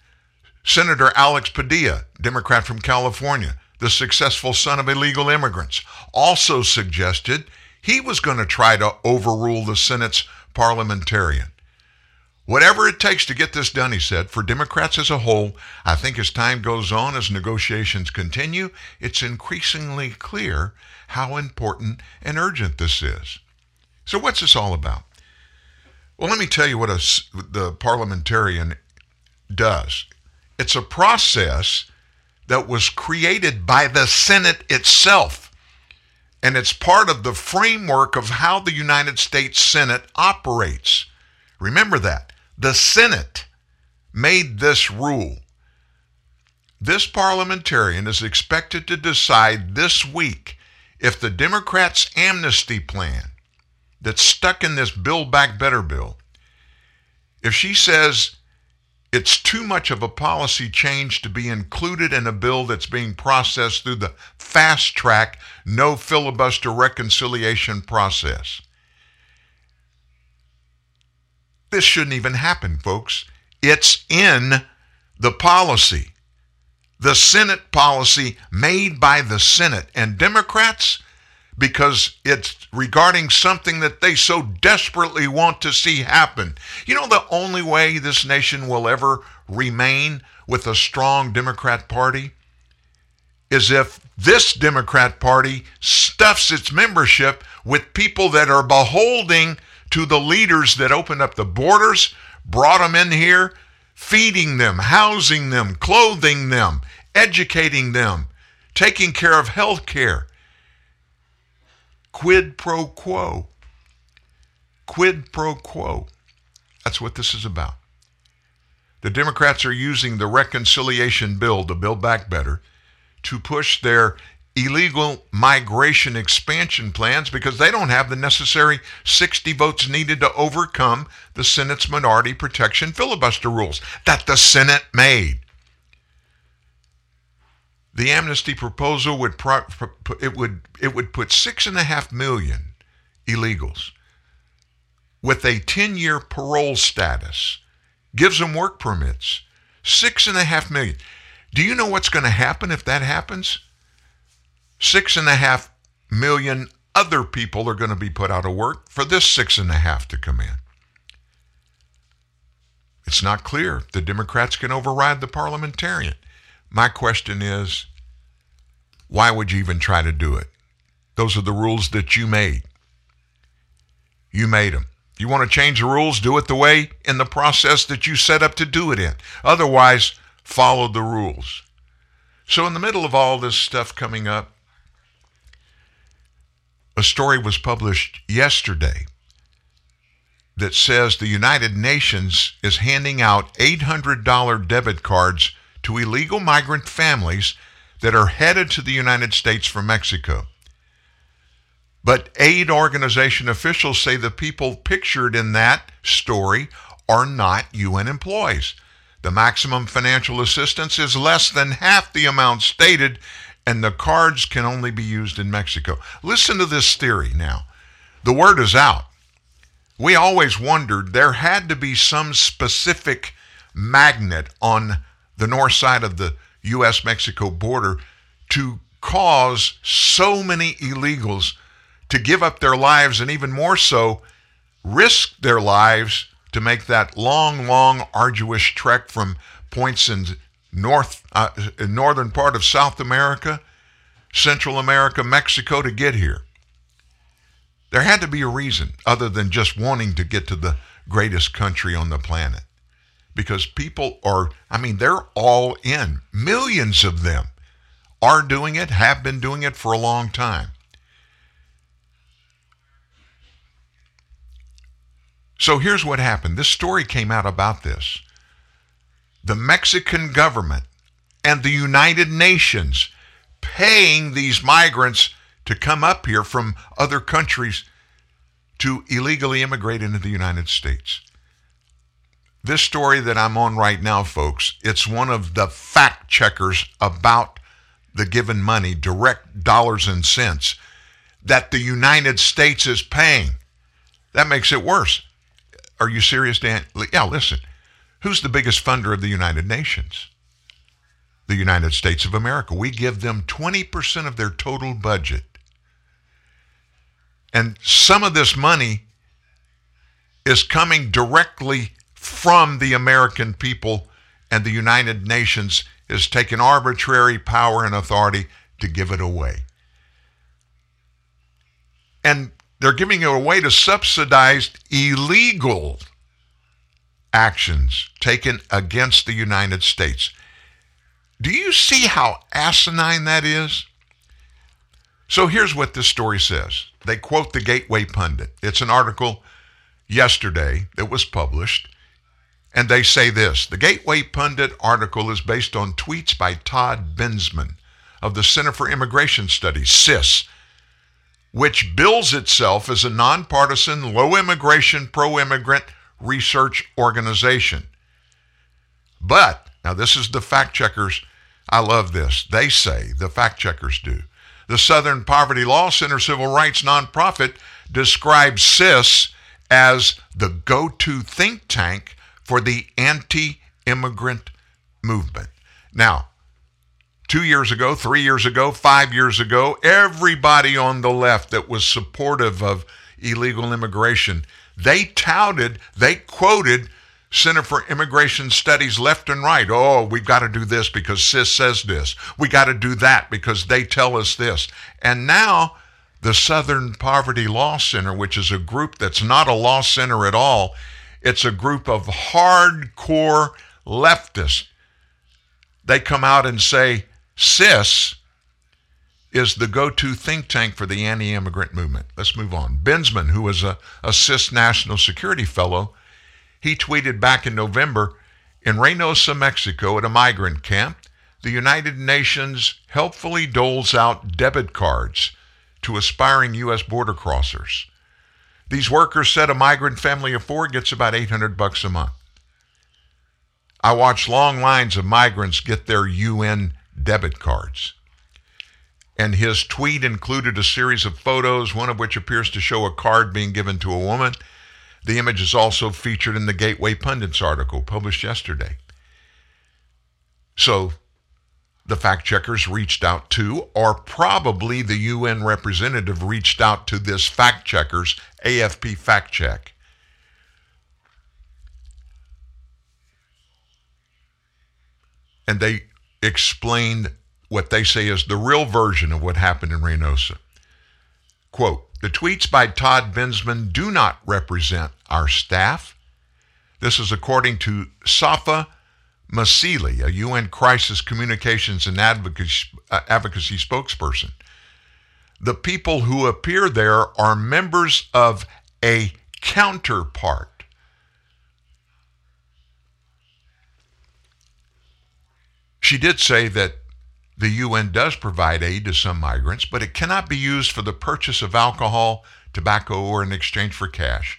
Senator Alex Padilla, Democrat from California, the successful son of illegal immigrants, also suggested he was going to try to overrule the Senate's parliamentarian. Whatever it takes to get this done, he said, for Democrats as a whole, I think as time goes on, as negotiations continue, it's increasingly clear how important and urgent this is. So, what's this all about? Well, let me tell you what a, the parliamentarian does. It's a process that was created by the Senate itself. And it's part of the framework of how the United States Senate operates. Remember that. The Senate made this rule. This parliamentarian is expected to decide this week if the Democrats' amnesty plan that's stuck in this Build Back Better bill, if she says it's too much of a policy change to be included in a bill that's being processed through the fast track, no filibuster reconciliation process. This shouldn't even happen, folks. It's in the policy, the Senate policy made by the Senate. And Democrats, because it's regarding something that they so desperately want to see happen. You know, the only way this nation will ever remain with a strong Democrat Party is if this Democrat Party stuffs its membership with people that are beholding to the leaders that opened up the borders, brought them in here, feeding them, housing them, clothing them, educating them, taking care of health care. Quid pro quo. Quid pro quo. That's what this is about. The Democrats are using the reconciliation bill to build back better to push their illegal migration expansion plans because they don't have the necessary 60 votes needed to overcome the Senate's minority protection filibuster rules that the Senate made. The amnesty proposal would pro- it would it would put six and a half million illegals with a 10-year parole status, gives them work permits, six and a half million. Do you know what's going to happen if that happens? Six and a half million other people are going to be put out of work for this six and a half to come in. It's not clear the Democrats can override the parliamentarian. My question is why would you even try to do it? Those are the rules that you made. You made them. You want to change the rules, do it the way in the process that you set up to do it in. Otherwise, follow the rules. So, in the middle of all this stuff coming up, a story was published yesterday that says the United Nations is handing out $800 debit cards to illegal migrant families that are headed to the United States from Mexico. But aid organization officials say the people pictured in that story are not UN employees. The maximum financial assistance is less than half the amount stated, and the cards can only be used in Mexico. Listen to this theory now. The word is out. We always wondered there had to be some specific magnet on the north side of the U.S. Mexico border to cause so many illegals to give up their lives and even more so, risk their lives to make that long, long, arduous trek from points in north, uh, northern part of South America, Central America, Mexico to get here. There had to be a reason other than just wanting to get to the greatest country on the planet. Because people are, I mean, they're all in. Millions of them are doing it, have been doing it for a long time. So here's what happened. This story came out about this. The Mexican government and the United Nations paying these migrants to come up here from other countries to illegally immigrate into the United States. This story that I'm on right now, folks, it's one of the fact checkers about the given money, direct dollars and cents, that the United States is paying. That makes it worse. Are you serious, Dan? Yeah, listen. Who's the biggest funder of the United Nations? The United States of America. We give them 20% of their total budget. And some of this money is coming directly from the American people, and the United Nations has taken arbitrary power and authority to give it away. And they're giving it away to subsidize illegal actions taken against the United States. Do you see how asinine that is? So here's what this story says. They quote the Gateway Pundit. It's an article yesterday that was published. And they say this The Gateway Pundit article is based on tweets by Todd Bensman of the Center for Immigration Studies, CIS, which bills itself as a nonpartisan, low immigration, pro immigrant research organization. But, now this is the fact checkers. I love this. They say, the fact checkers do. The Southern Poverty Law Center civil rights nonprofit describes CIS as the go to think tank for the anti immigrant movement. Now, two years ago, three years ago, five years ago, everybody on the left that was supportive of illegal immigration, they touted, they quoted Center for Immigration Studies left and right. Oh, we've got to do this because CIS says this. We got to do that because they tell us this. And now the Southern Poverty Law Center, which is a group that's not a law center at all, it's a group of hardcore leftists. They come out and say CIS is the go to think tank for the anti immigrant movement. Let's move on. Bensman, who was a, a CIS National Security Fellow, he tweeted back in November in Reynosa, Mexico, at a migrant camp, the United Nations helpfully doles out debit cards to aspiring U.S. border crossers. These workers said a migrant family of four gets about 800 bucks a month. I watched long lines of migrants get their UN debit cards. And his tweet included a series of photos, one of which appears to show a card being given to a woman the image is also featured in the Gateway Pundits article published yesterday. So the fact checkers reached out to, or probably the UN representative reached out to this fact checkers, AFP fact check. And they explained what they say is the real version of what happened in Reynosa. Quote, the tweets by Todd Bensman do not represent our staff. This is according to Safa Masili, a UN crisis communications and advocacy, uh, advocacy spokesperson. The people who appear there are members of a counterpart. She did say that the UN does provide aid to some migrants, but it cannot be used for the purchase of alcohol, tobacco, or in exchange for cash.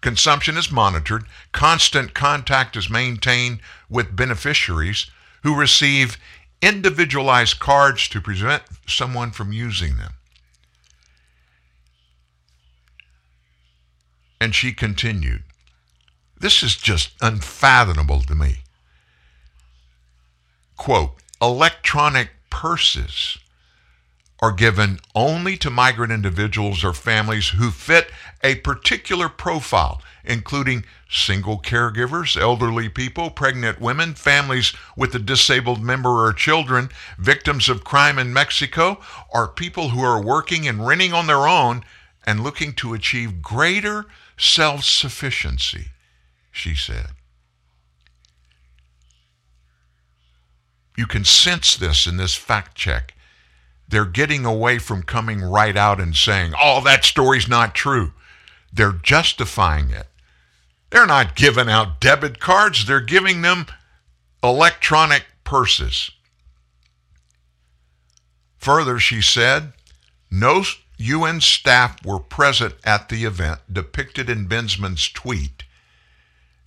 Consumption is monitored, constant contact is maintained with beneficiaries who receive individualized cards to prevent someone from using them. And she continued, This is just unfathomable to me. Quote, electronic purses are given only to migrant individuals or families who fit a particular profile, including single caregivers, elderly people, pregnant women, families with a disabled member or children, victims of crime in Mexico, or people who are working and renting on their own and looking to achieve greater self sufficiency, she said. You can sense this in this fact check. They're getting away from coming right out and saying, oh, that story's not true. They're justifying it. They're not giving out debit cards, they're giving them electronic purses. Further, she said, no UN staff were present at the event depicted in Bensman's tweet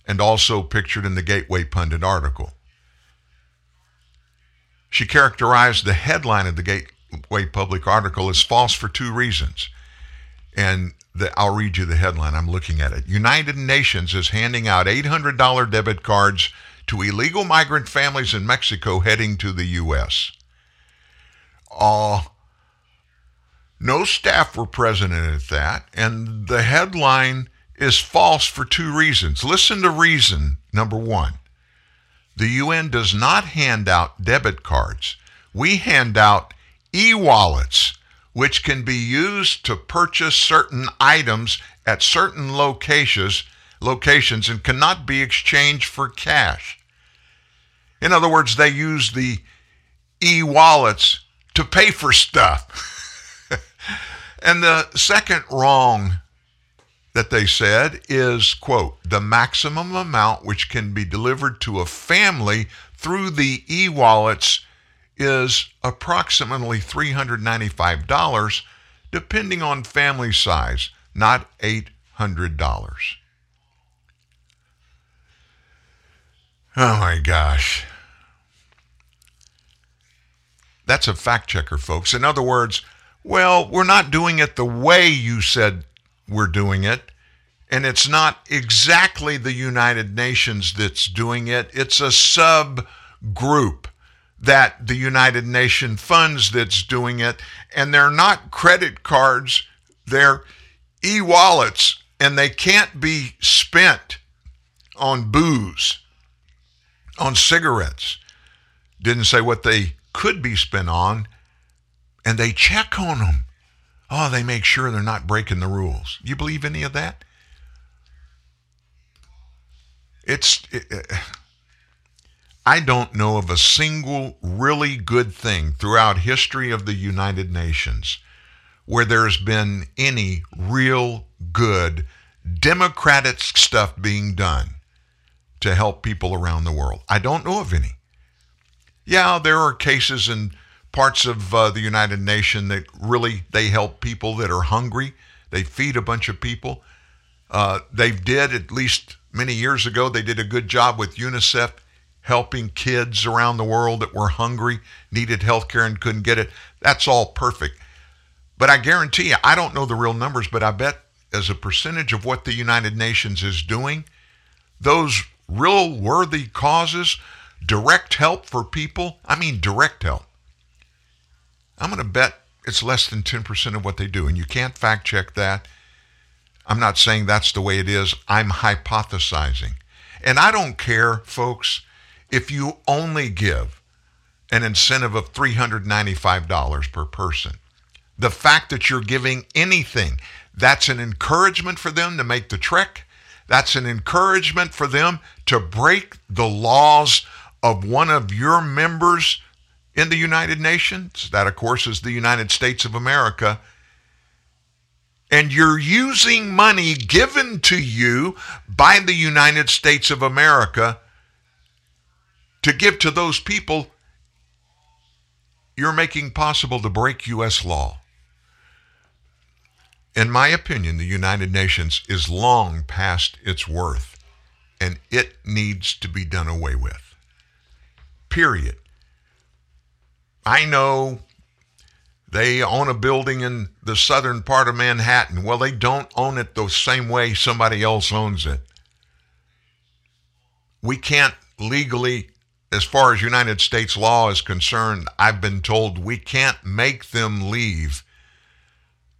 and also pictured in the Gateway Pundit article. She characterized the headline of the Gateway Public article as false for two reasons. And the, I'll read you the headline. I'm looking at it. United Nations is handing out $800 debit cards to illegal migrant families in Mexico heading to the U.S. Uh, no staff were present at that, and the headline is false for two reasons. Listen to reason number one. The UN does not hand out debit cards. We hand out e wallets, which can be used to purchase certain items at certain locations, locations and cannot be exchanged for cash. In other words, they use the e wallets to pay for stuff. and the second wrong that they said is, quote, the maximum amount which can be delivered to a family through the e wallets is approximately $395 depending on family size, not $800. Oh my gosh. That's a fact checker, folks. In other words, well, we're not doing it the way you said we're doing it. And it's not exactly the United Nations that's doing it, it's a subgroup that the United Nations funds that's doing it. And they're not credit cards, they're e wallets, and they can't be spent on booze, on cigarettes. Didn't say what they could be spent on, and they check on them. Oh, they make sure they're not breaking the rules. You believe any of that? It's. It, I don't know of a single really good thing throughout history of the United Nations where there's been any real good democratic stuff being done to help people around the world. I don't know of any. Yeah, there are cases in parts of uh, the United Nations that really they help people that are hungry. They feed a bunch of people. Uh, they did at least many years ago. They did a good job with UNICEF helping kids around the world that were hungry, needed health care, and couldn't get it. That's all perfect. But I guarantee you, I don't know the real numbers, but I bet as a percentage of what the United Nations is doing, those real worthy causes, direct help for people, I mean direct help. I'm going to bet it's less than 10% of what they do. And you can't fact check that. I'm not saying that's the way it is. I'm hypothesizing. And I don't care, folks, if you only give an incentive of $395 per person. The fact that you're giving anything, that's an encouragement for them to make the trek. That's an encouragement for them to break the laws of one of your members in the United Nations. That, of course, is the United States of America. And you're using money given to you by the United States of America to give to those people you're making possible to break U.S. law. In my opinion, the United Nations is long past its worth, and it needs to be done away with. Period. I know they own a building in the southern part of Manhattan. Well, they don't own it the same way somebody else owns it. We can't legally as far as United States law is concerned, I've been told we can't make them leave.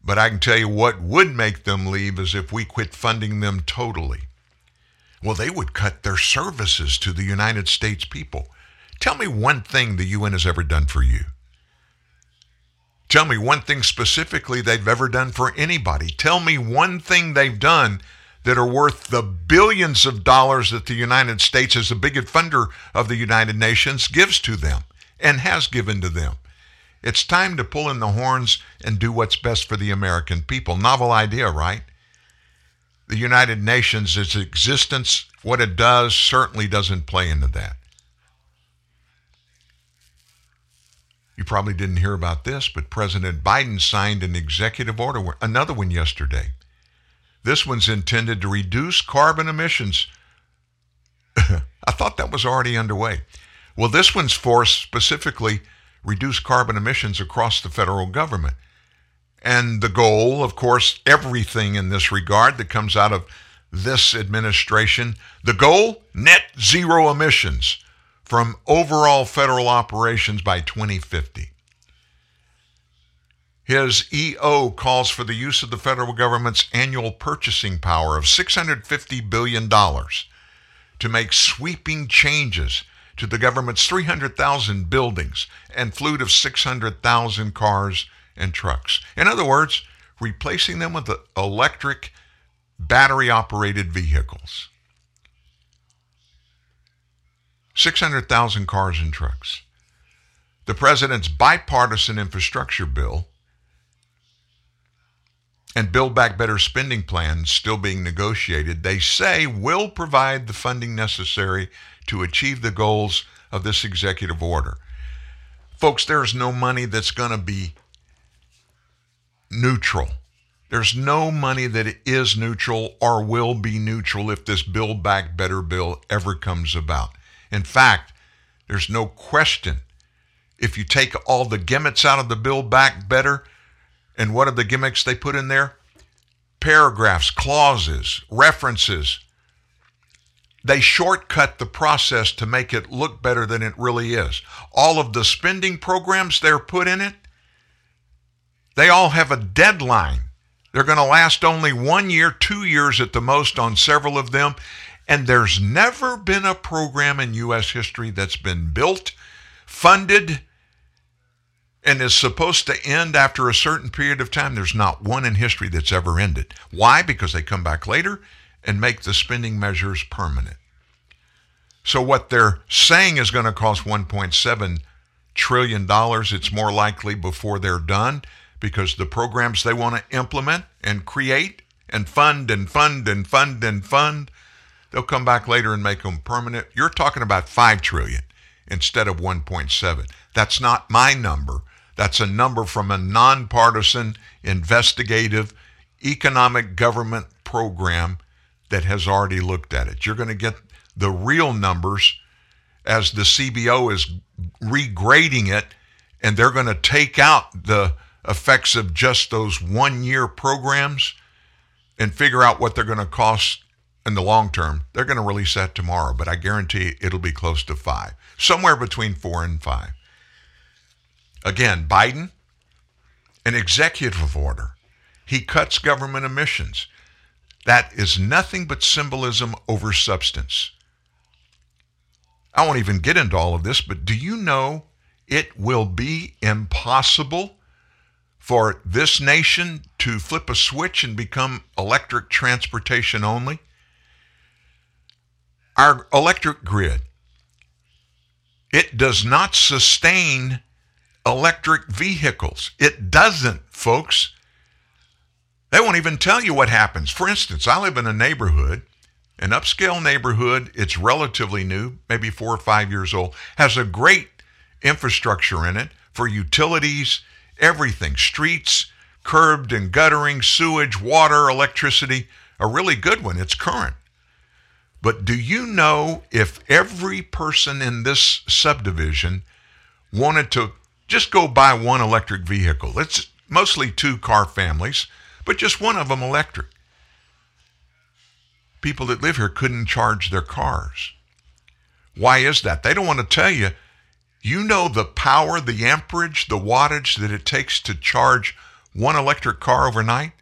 But I can tell you what would make them leave is if we quit funding them totally. Well, they would cut their services to the United States people. Tell me one thing the UN has ever done for you. Tell me one thing specifically they've ever done for anybody. Tell me one thing they've done that are worth the billions of dollars that the United States, as a big funder of the United Nations, gives to them and has given to them. It's time to pull in the horns and do what's best for the American people. Novel idea, right? The United Nations, its existence, what it does, certainly doesn't play into that. You probably didn't hear about this, but President Biden signed an executive order, another one yesterday, this one's intended to reduce carbon emissions. I thought that was already underway. Well, this one's for specifically reduce carbon emissions across the federal government. And the goal, of course, everything in this regard that comes out of this administration, the goal net zero emissions from overall federal operations by 2050. His EO calls for the use of the federal government's annual purchasing power of $650 billion to make sweeping changes to the government's 300,000 buildings and fleet of 600,000 cars and trucks. In other words, replacing them with electric, battery operated vehicles. 600,000 cars and trucks. The president's bipartisan infrastructure bill and Build Back Better spending plans still being negotiated, they say will provide the funding necessary to achieve the goals of this executive order. Folks, there's no money that's going to be neutral. There's no money that is neutral or will be neutral if this Build Back Better bill ever comes about. In fact, there's no question. If you take all the gimmicks out of the Build Back Better, and what are the gimmicks they put in there? Paragraphs, clauses, references. They shortcut the process to make it look better than it really is. All of the spending programs they're put in it, they all have a deadline. They're going to last only one year, two years at the most on several of them. And there's never been a program in U.S. history that's been built, funded, and is supposed to end after a certain period of time. There's not one in history that's ever ended. Why? Because they come back later and make the spending measures permanent. So what they're saying is going to cost 1.7 trillion dollars. It's more likely before they're done because the programs they want to implement and create and fund and fund and fund and fund, they'll come back later and make them permanent. You're talking about 5 trillion instead of 1.7. That's not my number. That's a number from a nonpartisan investigative economic government program that has already looked at it. You're going to get the real numbers as the CBO is regrading it and they're going to take out the effects of just those one year programs and figure out what they're going to cost in the long term. They're going to release that tomorrow, but I guarantee it'll be close to five, somewhere between four and five. Again, Biden, an executive order. He cuts government emissions. That is nothing but symbolism over substance. I won't even get into all of this, but do you know it will be impossible for this nation to flip a switch and become electric transportation only? Our electric grid, it does not sustain electric vehicles. It doesn't, folks. They won't even tell you what happens. For instance, I live in a neighborhood, an upscale neighborhood. It's relatively new, maybe four or five years old, has a great infrastructure in it for utilities, everything streets, curbed and guttering, sewage, water, electricity. A really good one. It's current. But do you know if every person in this subdivision wanted to just go buy one electric vehicle? It's mostly two car families, but just one of them electric. People that live here couldn't charge their cars. Why is that? They don't want to tell you. You know the power, the amperage, the wattage that it takes to charge one electric car overnight?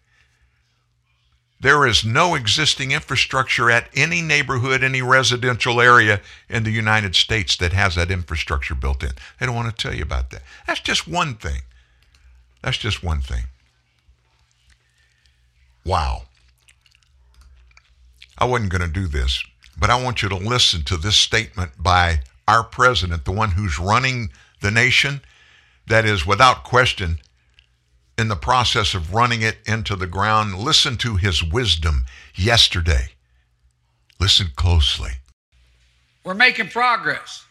There is no existing infrastructure at any neighborhood, any residential area in the United States that has that infrastructure built in. They don't want to tell you about that. That's just one thing. That's just one thing. Wow. I wasn't going to do this, but I want you to listen to this statement by our president, the one who's running the nation, that is without question in the process of running it into the ground. Listen to his wisdom yesterday. Listen closely. We're making progress.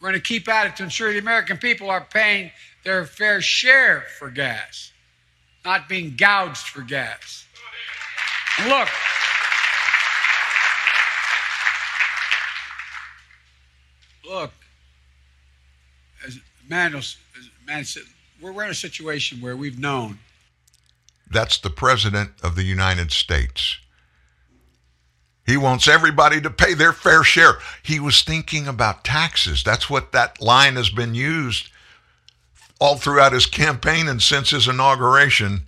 We're going to keep at it to ensure the American people are paying their fair share for gas, not being gouged for gas. And look, look, as Manuel, as said, we're in a situation where we've known. That's the President of the United States. He wants everybody to pay their fair share. He was thinking about taxes. That's what that line has been used all throughout his campaign and since his inauguration.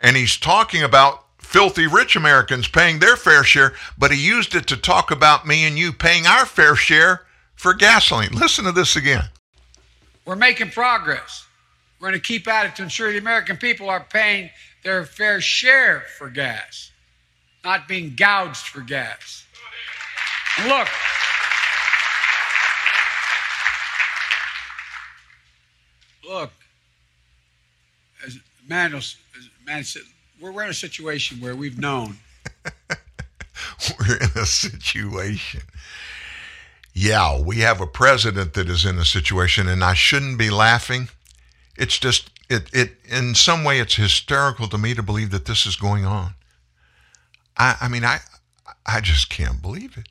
And he's talking about filthy rich Americans paying their fair share, but he used it to talk about me and you paying our fair share for gasoline. Listen to this again. We're making progress. We're going to keep at it to ensure the American people are paying their fair share for gas, not being gouged for gas. And look, look, as Manuel, as said, we're in a situation where we've known. We're in a situation. Yeah, we have a president that is in a situation, and I shouldn't be laughing. It's just it, it in some way it's hysterical to me to believe that this is going on. I, I mean, I, I just can't believe it.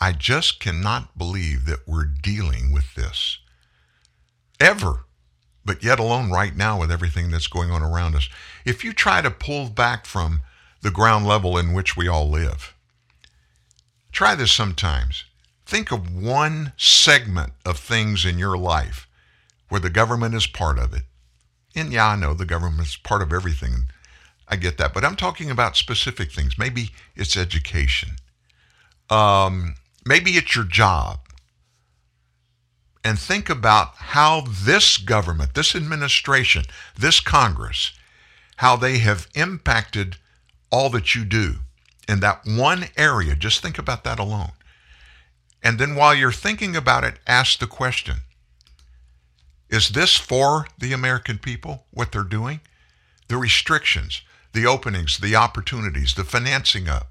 I just cannot believe that we're dealing with this ever, but yet alone right now with everything that's going on around us. If you try to pull back from the ground level in which we all live, try this sometimes. Think of one segment of things in your life where the government is part of it. And yeah, I know the government is part of everything. I get that. But I'm talking about specific things. Maybe it's education. Um, maybe it's your job. And think about how this government, this administration, this Congress, how they have impacted all that you do in that one area. Just think about that alone. And then while you're thinking about it, ask the question Is this for the American people, what they're doing? The restrictions, the openings, the opportunities, the financing of.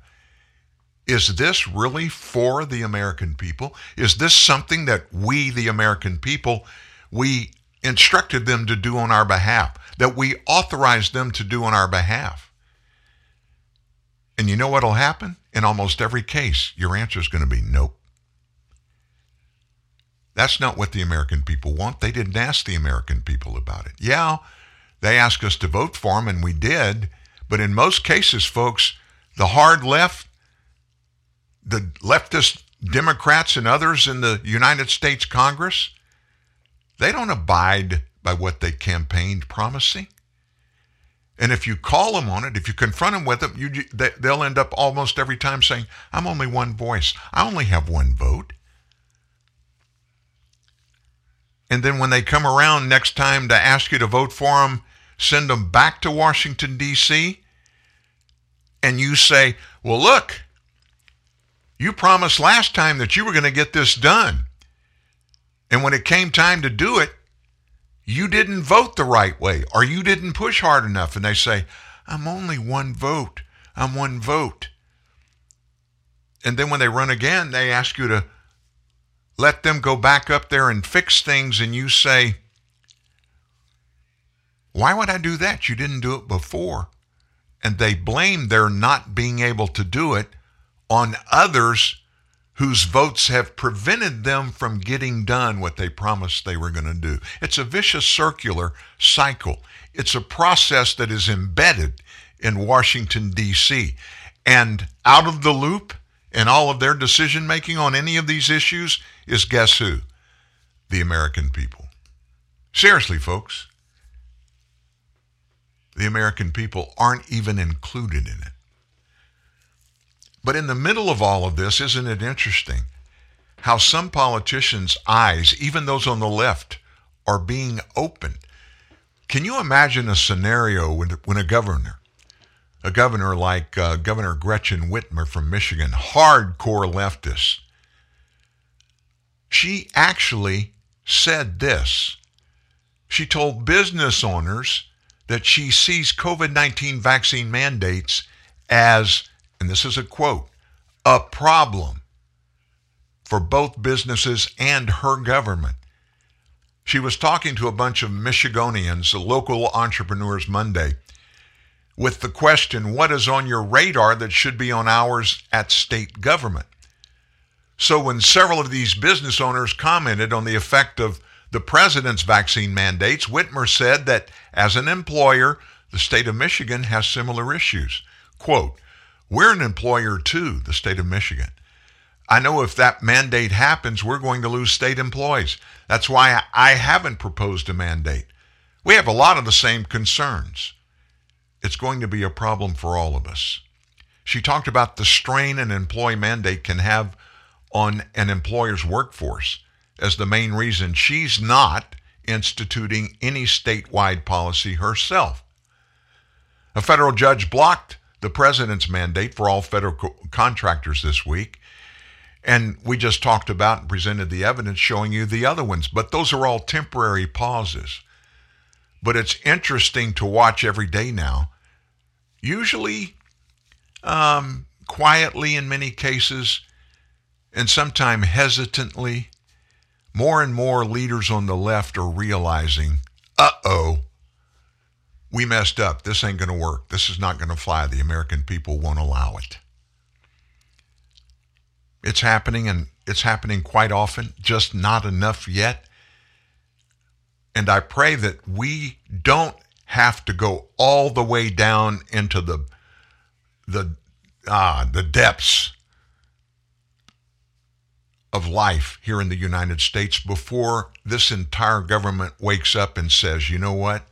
Is this really for the American people? Is this something that we, the American people, we instructed them to do on our behalf, that we authorized them to do on our behalf? And you know what'll happen? In almost every case, your answer is going to be nope. That's not what the American people want. They didn't ask the American people about it. Yeah, they asked us to vote for them, and we did. But in most cases, folks, the hard left, the leftist Democrats and others in the United States Congress, they don't abide by what they campaigned promising. And if you call them on it, if you confront them with it, you, they, they'll end up almost every time saying, I'm only one voice. I only have one vote. And then when they come around next time to ask you to vote for them, send them back to Washington, D.C., and you say, Well, look, you promised last time that you were going to get this done. And when it came time to do it, you didn't vote the right way or you didn't push hard enough. And they say, I'm only one vote. I'm one vote. And then when they run again, they ask you to let them go back up there and fix things. And you say, Why would I do that? You didn't do it before. And they blame their not being able to do it on others whose votes have prevented them from getting done what they promised they were going to do. It's a vicious circular cycle. It's a process that is embedded in Washington, D.C. And out of the loop in all of their decision making on any of these issues is guess who? The American people. Seriously, folks. The American people aren't even included in it. But in the middle of all of this, isn't it interesting how some politicians' eyes, even those on the left, are being opened? Can you imagine a scenario when, when a governor, a governor like uh, Governor Gretchen Whitmer from Michigan, hardcore leftist, she actually said this. She told business owners that she sees COVID 19 vaccine mandates as and this is a quote, a problem for both businesses and her government. She was talking to a bunch of Michiganians, local entrepreneurs Monday, with the question, What is on your radar that should be on ours at state government? So, when several of these business owners commented on the effect of the president's vaccine mandates, Whitmer said that as an employer, the state of Michigan has similar issues. Quote, we're an employer too, the state of Michigan. I know if that mandate happens, we're going to lose state employees. That's why I haven't proposed a mandate. We have a lot of the same concerns. It's going to be a problem for all of us. She talked about the strain an employee mandate can have on an employer's workforce as the main reason she's not instituting any statewide policy herself. A federal judge blocked the president's mandate for all federal co- contractors this week. And we just talked about and presented the evidence showing you the other ones, but those are all temporary pauses. But it's interesting to watch every day now. Usually, um, quietly in many cases, and sometimes hesitantly, more and more leaders on the left are realizing uh oh, we messed up. This ain't going to work. This is not going to fly. The American people won't allow it. It's happening, and it's happening quite often, just not enough yet. And I pray that we don't have to go all the way down into the the ah the depths of life here in the United States before this entire government wakes up and says, you know what?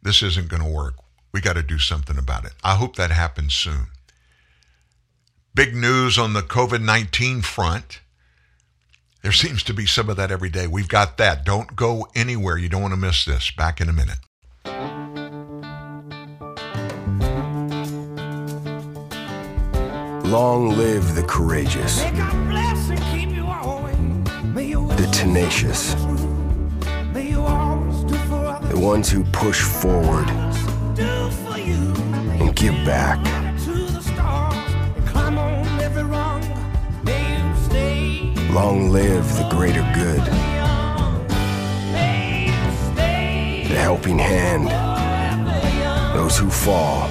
This isn't going to work. We got to do something about it. I hope that happens soon. Big news on the COVID 19 front. There seems to be some of that every day. We've got that. Don't go anywhere. You don't want to miss this. Back in a minute. Long live the courageous, the tenacious, the ones who push forward and give back. Long live the greater good, the helping hand, those who fall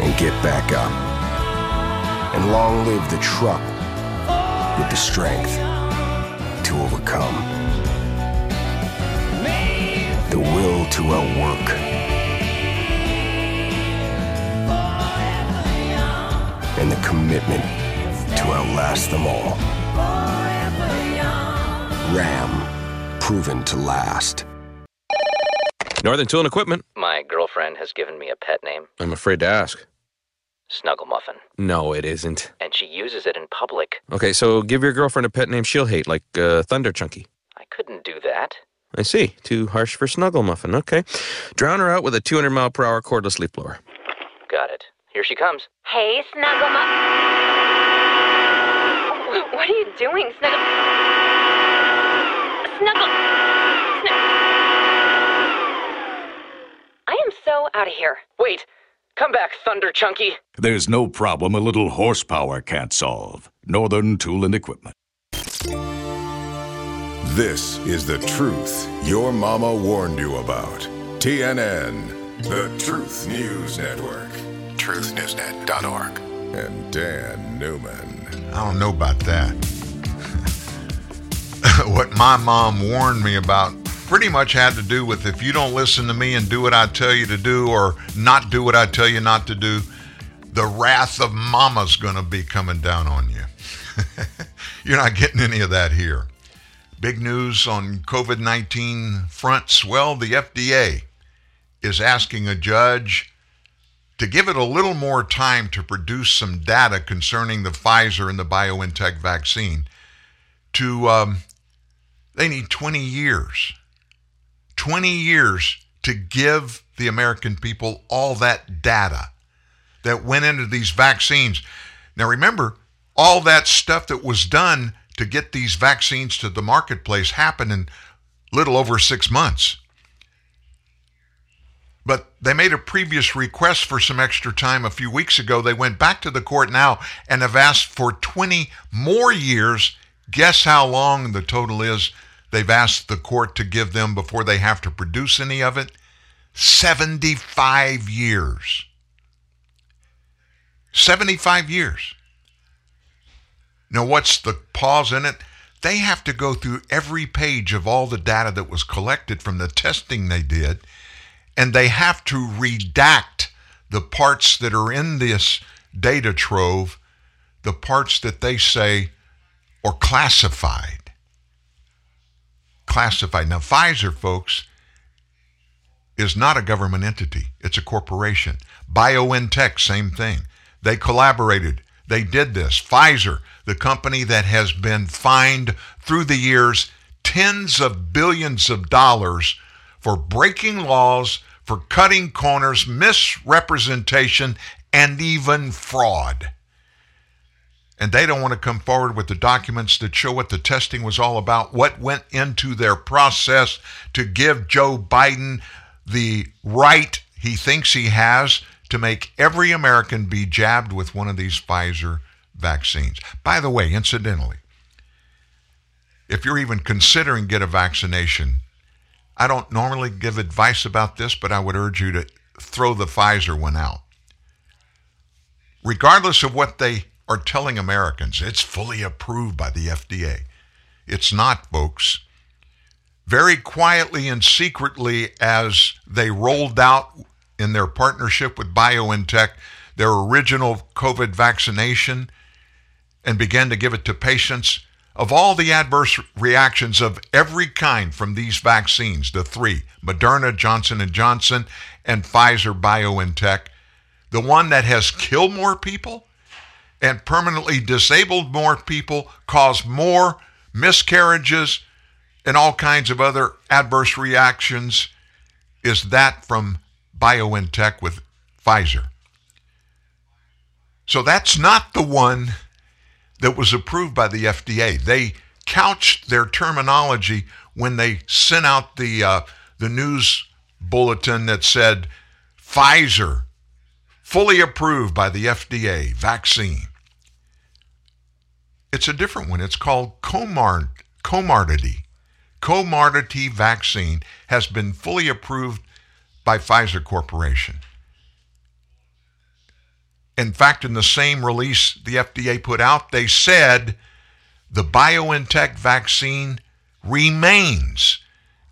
and get back up. And long live the truck with the strength to overcome, the will to outwork, and the commitment to outlast them all. Ram, proven to last. Northern Tool and Equipment. My girlfriend has given me a pet name, I'm afraid to ask. Snuggle Muffin, No, it isn't. and she uses it in public. Okay, so give your girlfriend a pet name she'll hate, like uh, Thunder Chunky. I couldn't do that. I see. Too harsh for Snuggle Muffin. Okay. Drown her out with a 200 mile per hour cordless leaf blower. Got it. Here she comes. Hey, Snuggle Muff. What are you doing, Snuggle? Snuggle. I am so out of here. Wait! Come back, Thunder Chunky! There's no problem a little horsepower can't solve. Northern Tool and Equipment. This is the truth your mama warned you about. TNN, the Truth News Network. TruthNewsNet.org. And Dan Newman. I don't know about that. what my mom warned me about pretty much had to do with if you don't listen to me and do what I tell you to do or not do what I tell you not to do, the wrath of mama's going to be coming down on you. You're not getting any of that here. Big news on COVID 19 fronts. Well, the FDA is asking a judge to give it a little more time to produce some data concerning the Pfizer and the BioNTech vaccine. To um, they need 20 years, 20 years to give the American people all that data that went into these vaccines. Now remember, all that stuff that was done to get these vaccines to the marketplace happened in little over six months. But they made a previous request for some extra time a few weeks ago. They went back to the court now and have asked for 20 more years. Guess how long the total is they've asked the court to give them before they have to produce any of it? 75 years. 75 years. Now, what's the pause in it? They have to go through every page of all the data that was collected from the testing they did, and they have to redact the parts that are in this data trove, the parts that they say are classified. Classified. Now, Pfizer, folks, is not a government entity, it's a corporation. BioNTech, same thing. They collaborated. They did this. Pfizer, the company that has been fined through the years tens of billions of dollars for breaking laws, for cutting corners, misrepresentation, and even fraud. And they don't want to come forward with the documents that show what the testing was all about, what went into their process to give Joe Biden the right he thinks he has to make every American be jabbed with one of these Pfizer vaccines. By the way, incidentally, if you're even considering get a vaccination, I don't normally give advice about this, but I would urge you to throw the Pfizer one out. Regardless of what they are telling Americans, it's fully approved by the FDA. It's not, folks. Very quietly and secretly, as they rolled out in their partnership with BioNTech their original COVID vaccination and began to give it to patients, of all the adverse reactions of every kind from these vaccines, the three, Moderna, Johnson & Johnson, and Pfizer BioNTech, the one that has killed more people and permanently disabled more people, caused more miscarriages and all kinds of other adverse reactions is that from BioNTech with Pfizer. So that's not the one that was approved by the FDA. They couched their terminology when they sent out the uh, the news bulletin that said Pfizer fully approved by the FDA vaccine. It's a different one. It's called Comard Comirnaty. Comirnaty vaccine has been fully approved by Pfizer Corporation. In fact, in the same release the FDA put out, they said the BioNTech vaccine remains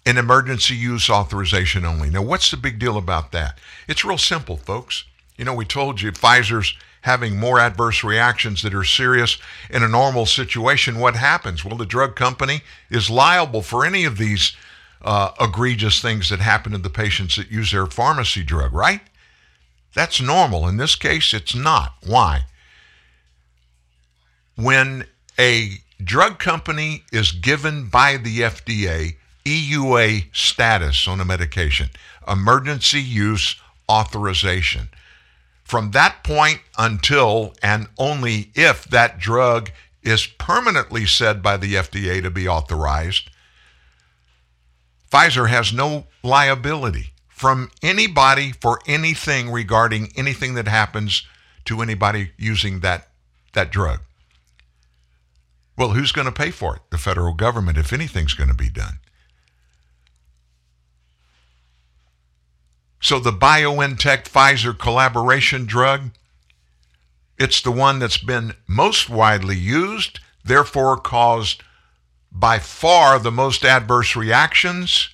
in emergency use authorization only. Now, what's the big deal about that? It's real simple, folks. You know, we told you Pfizer's having more adverse reactions that are serious in a normal situation. What happens? Well, the drug company is liable for any of these uh, egregious things that happen to the patients that use their pharmacy drug, right? That's normal. In this case, it's not. Why? When a drug company is given by the FDA EUA status on a medication, emergency use authorization, from that point until and only if that drug is permanently said by the FDA to be authorized, Pfizer has no liability from anybody for anything regarding anything that happens to anybody using that, that drug. Well, who's going to pay for it? The federal government, if anything's going to be done. So the BioNTech Pfizer collaboration drug, it's the one that's been most widely used, therefore caused by far the most adverse reactions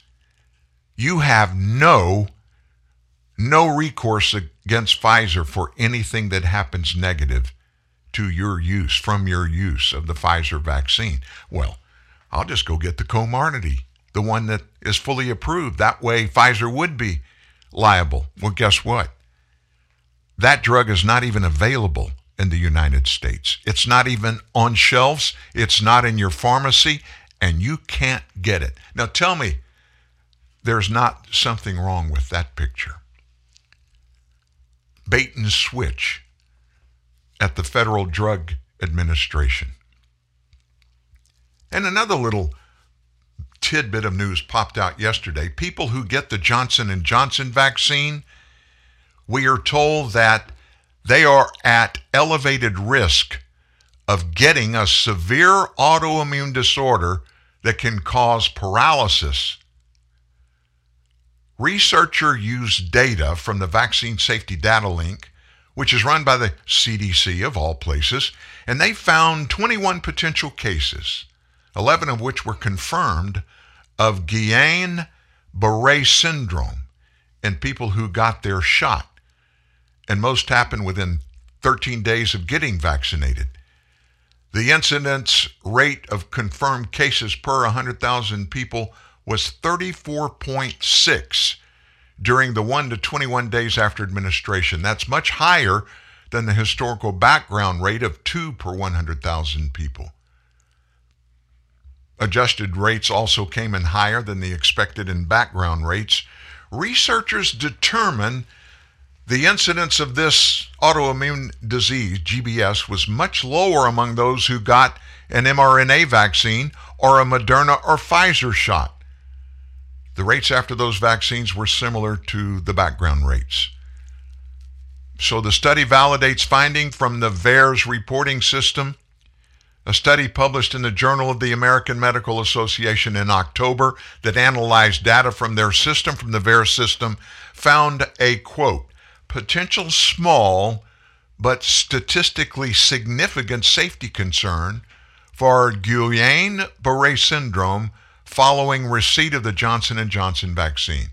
you have no no recourse against Pfizer for anything that happens negative to your use from your use of the Pfizer vaccine. Well, I'll just go get the Comirnaty, the one that is fully approved. That way Pfizer would be liable. Well, guess what? That drug is not even available in the United States. It's not even on shelves. It's not in your pharmacy, and you can't get it. Now tell me, there's not something wrong with that picture. Bait and switch at the Federal Drug Administration. And another little tidbit of news popped out yesterday. People who get the Johnson and Johnson vaccine, we are told that they are at elevated risk of getting a severe autoimmune disorder that can cause paralysis researcher used data from the Vaccine Safety Data Link, which is run by the CDC of all places, and they found 21 potential cases, 11 of which were confirmed, of Guillain Barre syndrome in people who got their shot. And most happened within 13 days of getting vaccinated. The incidence rate of confirmed cases per 100,000 people was 34.6 during the 1 to 21 days after administration. That's much higher than the historical background rate of 2 per 100,000 people. Adjusted rates also came in higher than the expected in background rates. Researchers determine the incidence of this autoimmune disease, GBS, was much lower among those who got an mRNA vaccine or a Moderna or Pfizer shot. The rates after those vaccines were similar to the background rates. So the study validates finding from the VAERS reporting system A study published in the Journal of the American Medical Association in October that analyzed data from their system, from the VAERS system, found a quote, potential small but statistically significant safety concern for Guillain-Barré syndrome following receipt of the Johnson & Johnson vaccine.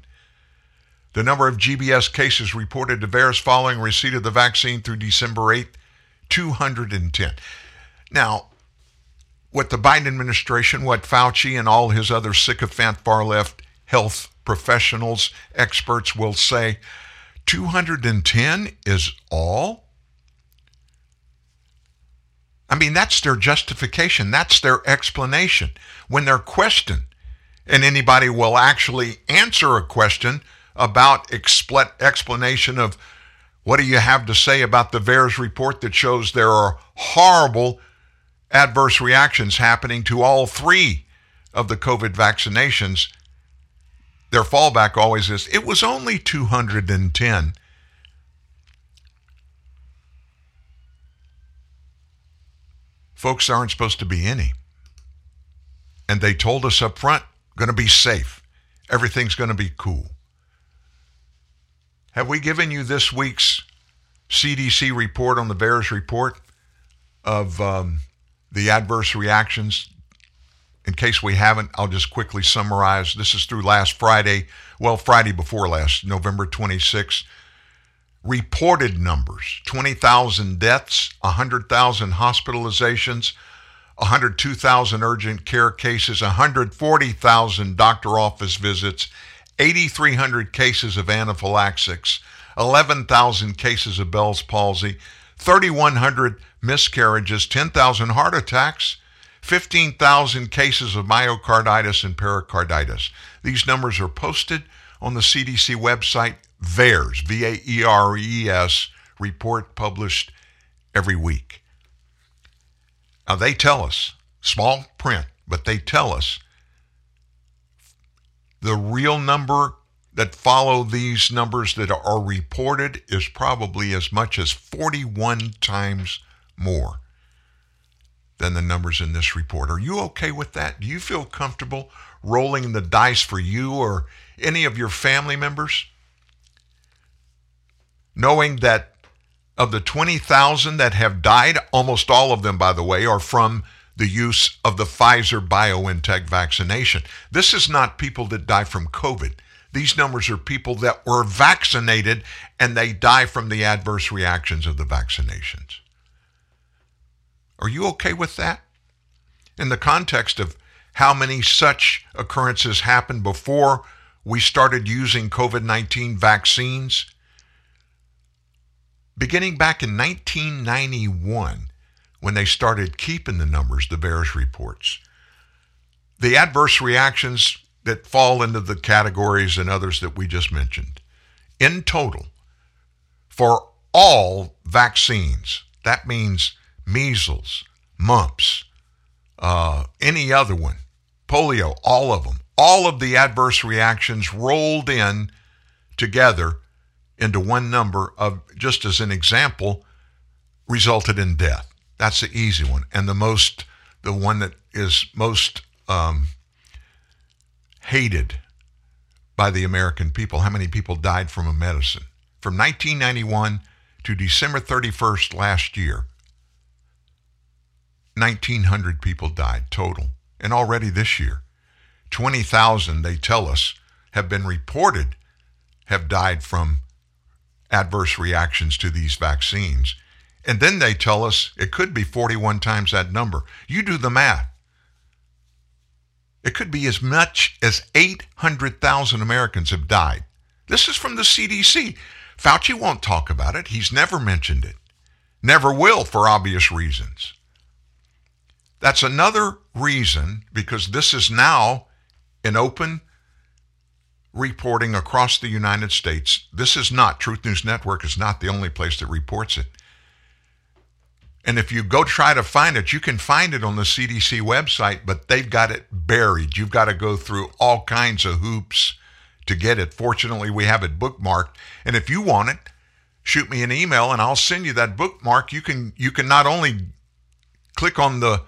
The number of GBS cases reported to VAERS following receipt of the vaccine through December 8th, 210. Now, what the Biden administration, what Fauci and all his other sycophant far left health professionals, experts will say 210 is all? I mean, that's their justification. That's their explanation. When they're questioned, and anybody will actually answer a question about expl- explanation of what do you have to say about the VAERS report that shows there are horrible adverse reactions happening to all three of the COVID vaccinations? Their fallback always is it was only 210. Folks aren't supposed to be any. And they told us up front, going to be safe. Everything's going to be cool. Have we given you this week's CDC report on the VAERS report of um, the adverse reactions? In case we haven't, I'll just quickly summarize. This is through last Friday, well, Friday before last, November 26th. Reported numbers 20,000 deaths, 100,000 hospitalizations, 102,000 urgent care cases, 140,000 doctor office visits, 8,300 cases of anaphylaxis, 11,000 cases of Bell's palsy, 3,100 miscarriages, 10,000 heart attacks, 15,000 cases of myocarditis and pericarditis. These numbers are posted on the CDC website, VAERS, V A E R E S, report published every week. Now they tell us, small print, but they tell us the real number that follow these numbers that are reported is probably as much as 41 times more than the numbers in this report. Are you okay with that? Do you feel comfortable rolling the dice for you or any of your family members? Knowing that of the 20,000 that have died, almost all of them, by the way, are from the use of the Pfizer BioNTech vaccination. This is not people that die from COVID. These numbers are people that were vaccinated and they die from the adverse reactions of the vaccinations. Are you okay with that? In the context of how many such occurrences happened before we started using COVID 19 vaccines? Beginning back in 1991, when they started keeping the numbers, the VAERS reports, the adverse reactions that fall into the categories and others that we just mentioned, in total, for all vaccines, that means measles, mumps, uh, any other one, polio, all of them, all of the adverse reactions rolled in together into one number of, just as an example, resulted in death. That's the easy one. And the most, the one that is most um, hated by the American people. How many people died from a medicine? From 1991 to December 31st last year, 1,900 people died total. And already this year, 20,000, they tell us, have been reported have died from adverse reactions to these vaccines. And then they tell us it could be 41 times that number. You do the math. It could be as much as 800,000 Americans have died. This is from the CDC. Fauci won't talk about it. He's never mentioned it. Never will for obvious reasons. That's another reason because this is now an open reporting across the United States. This is not, Truth News Network is not the only place that reports it. And if you go try to find it, you can find it on the CDC website, but they've got it buried. You've got to go through all kinds of hoops to get it. Fortunately, we have it bookmarked. And if you want it, shoot me an email and I'll send you that bookmark. You can you can not only click on the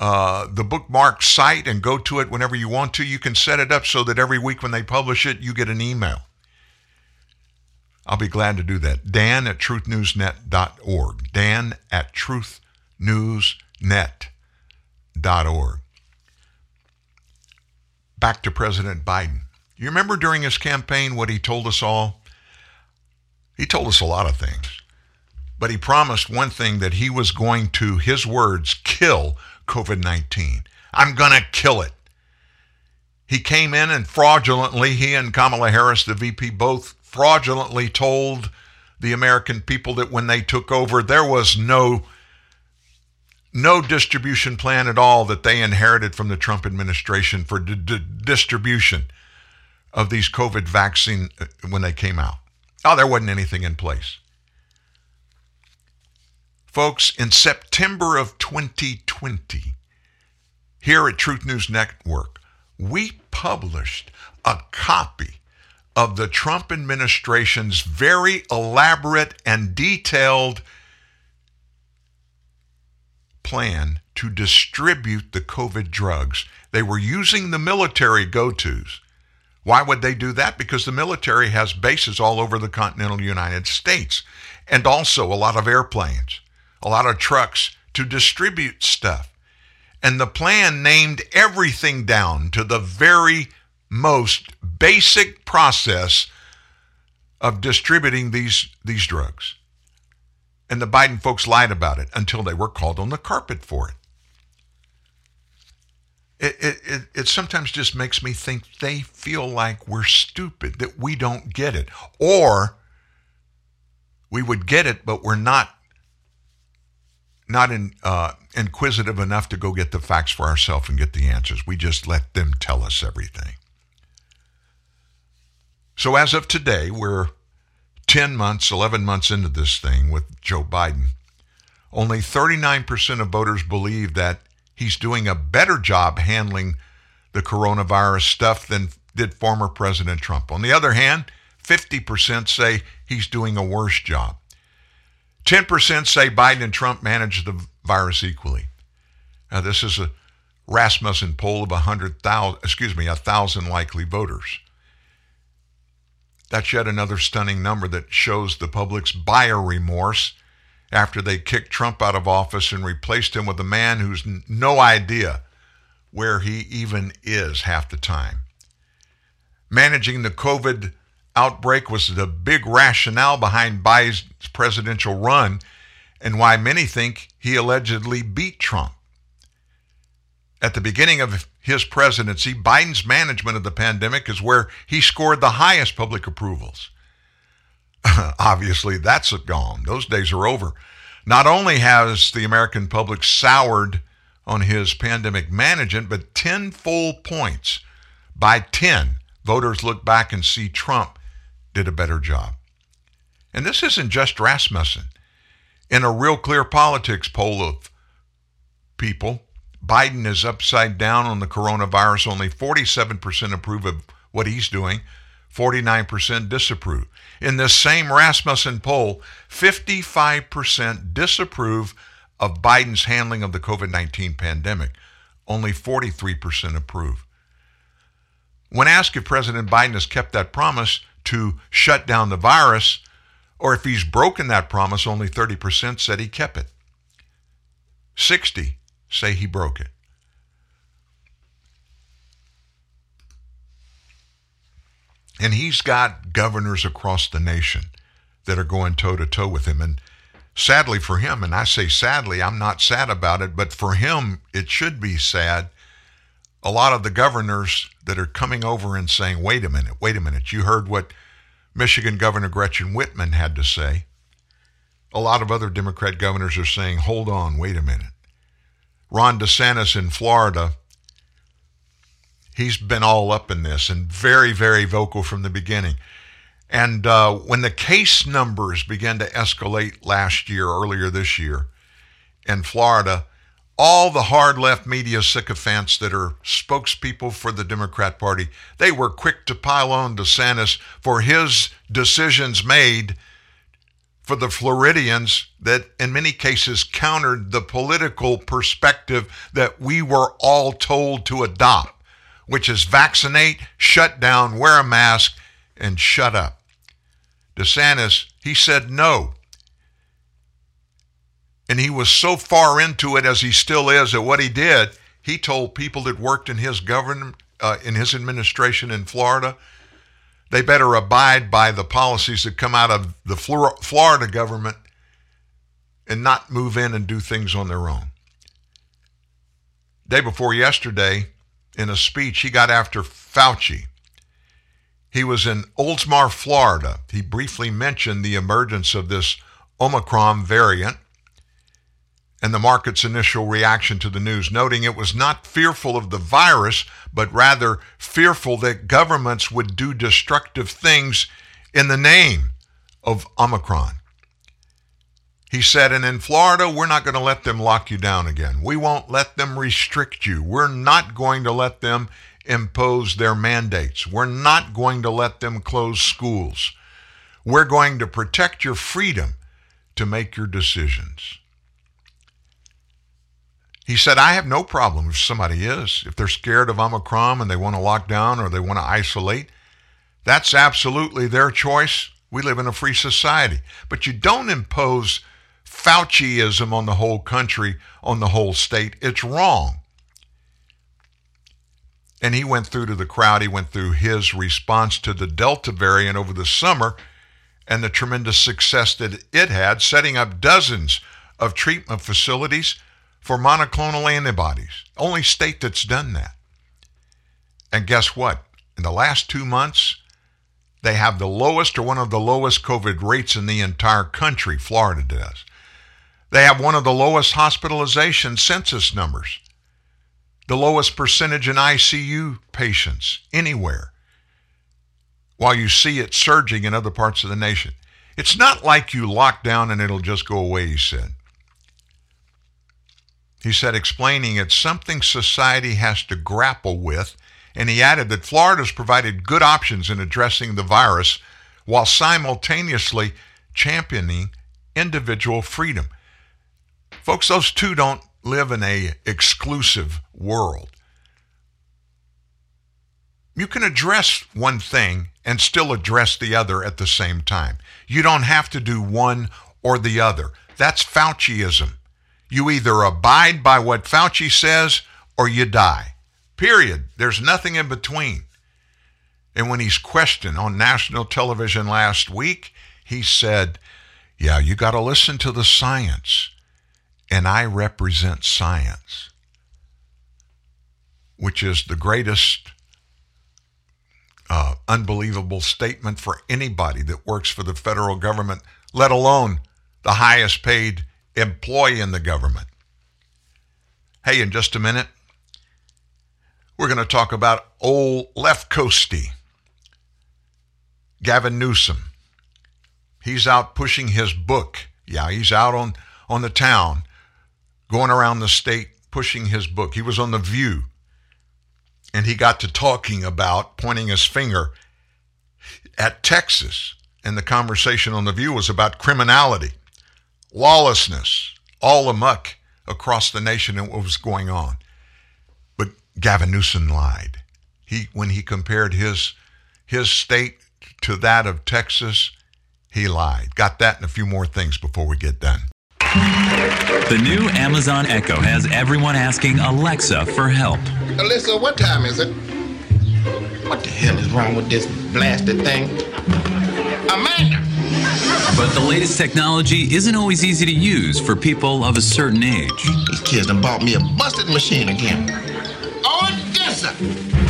uh, the bookmark site and go to it whenever you want to. You can set it up so that every week when they publish it, you get an email. I'll be glad to do that. Dan at truthnewsnet.org. Dan at truthnewsnet.org. Back to President Biden. You remember during his campaign what he told us all? He told us a lot of things. But he promised one thing that he was going to, his words, kill COVID 19. I'm going to kill it. He came in and fraudulently, he and Kamala Harris, the VP, both fraudulently told the American people that when they took over, there was no no distribution plan at all that they inherited from the Trump administration for d- d- distribution of these COVID vaccine uh, when they came out. Oh, there wasn't anything in place. Folks, in September of 2020, here at Truth News Network, we published a copy of the Trump administration's very elaborate and detailed plan to distribute the COVID drugs. They were using the military go tos. Why would they do that? Because the military has bases all over the continental United States and also a lot of airplanes a lot of trucks to distribute stuff. And the plan named everything down to the very most basic process of distributing these, these drugs. And the Biden folks lied about it until they were called on the carpet for it. It, it, it, it, sometimes just makes me think they feel like we're stupid, that we don't get it. Or we would get it, but we're not not in, uh, inquisitive enough to go get the facts for ourselves and get the answers. We just let them tell us everything. So as of today, we're 10 months, 11 months into this thing with Joe Biden. Only 39% of voters believe that he's doing a better job handling the coronavirus stuff than did former President Trump. On the other hand, 50% say he's doing a worse job. 10% say Biden and Trump managed the virus equally. Now, this is a Rasmussen poll of 100,000, excuse me, 1,000 likely voters. That's yet another stunning number that shows the public's buyer remorse after they kicked Trump out of office and replaced him with a man who's no idea where he even is half the time. Managing the COVID outbreak was the big rationale behind Biden's presidential run and why many think he allegedly beat Trump. At the beginning of his presidency, Biden's management of the pandemic is where he scored the highest public approvals. Obviously, that's gone. Those days are over. Not only has the American public soured on his pandemic management, but 10 full points by 10 voters look back and see Trump did a better job. And this isn't just Rasmussen. In a real clear politics poll of people, Biden is upside down on the coronavirus. Only 47% approve of what he's doing, 49% disapprove. In this same Rasmussen poll, 55% disapprove of Biden's handling of the COVID 19 pandemic. Only 43% approve. When asked if President Biden has kept that promise, to shut down the virus, or if he's broken that promise, only 30% said he kept it. 60 say he broke it. And he's got governors across the nation that are going toe to toe with him. And sadly for him, and I say sadly, I'm not sad about it, but for him, it should be sad. A lot of the governors that are coming over and saying, wait a minute, wait a minute. You heard what Michigan Governor Gretchen Whitmer had to say. A lot of other Democrat governors are saying, hold on, wait a minute. Ron DeSantis in Florida, he's been all up in this and very, very vocal from the beginning. And uh, when the case numbers began to escalate last year, earlier this year, in Florida, all the hard left media sycophants that are spokespeople for the Democrat Party, they were quick to pile on DeSantis for his decisions made for the Floridians that in many cases countered the political perspective that we were all told to adopt, which is vaccinate, shut down, wear a mask, and shut up. DeSantis, he said no. And he was so far into it as he still is at what he did, he told people that worked in his government, uh, in his administration in Florida, they better abide by the policies that come out of the Florida government and not move in and do things on their own. Day before yesterday, in a speech, he got after Fauci. He was in Oldsmar, Florida. He briefly mentioned the emergence of this Omicron variant and the market's initial reaction to the news, noting it was not fearful of the virus, but rather fearful that governments would do destructive things in the name of Omicron. He said, and in Florida, we're not going to let them lock you down again. We won't let them restrict you. We're not going to let them impose their mandates. We're not going to let them close schools. We're going to protect your freedom to make your decisions. He said, I have no problem if somebody is. If they're scared of Omicron and they want to lock down or they want to isolate, that's absolutely their choice. We live in a free society. But you don't impose Fauciism on the whole country, on the whole state. It's wrong. And he went through to the crowd, he went through his response to the Delta variant over the summer and the tremendous success that it had, setting up dozens of treatment facilities for monoclonal antibodies. Only state that's done that. And guess what? In the last two months, they have the lowest or one of the lowest COVID rates in the entire country. Florida does. They have one of the lowest hospitalization census numbers, the lowest percentage in ICU patients anywhere, while you see it surging in other parts of the nation. It's not like you lock down and it'll just go away, he said. He said, explaining it's something society has to grapple with. And he added that Florida has provided good options in addressing the virus while simultaneously championing individual freedom. Folks, those two don't live in a exclusive world. You can address one thing and still address the other at the same time. You don't have to do one or the other. That's Fauciism. You either abide by what Fauci says or you die. Period. There's nothing in between. And when he's questioned on national television last week, he said, Yeah, you got to listen to the science. And I represent science, which is the greatest uh, unbelievable statement for anybody that works for the federal government, let alone the highest paid employee in the government. Hey, in just a minute, we're going to talk about old left coasty, Gavin Newsom. He's out pushing his book. Yeah, he's out on, on the town, going around the state pushing his book. He was on The View, and he got to talking about pointing his finger at Texas. And the conversation on The View was about criminality lawlessness, all amuck across the nation and what was going on. But Gavin Newsom lied. He when he compared his his state to that of Texas, he lied. Got that and a few more things before we get done. The new Amazon Echo has everyone asking Alexa for help. Alexa, what time is it? What the hell is wrong with this blasted thing? Amanda! But the latest technology isn't always easy to use for people of a certain age. These kids done bought me a busted machine again. Odessa!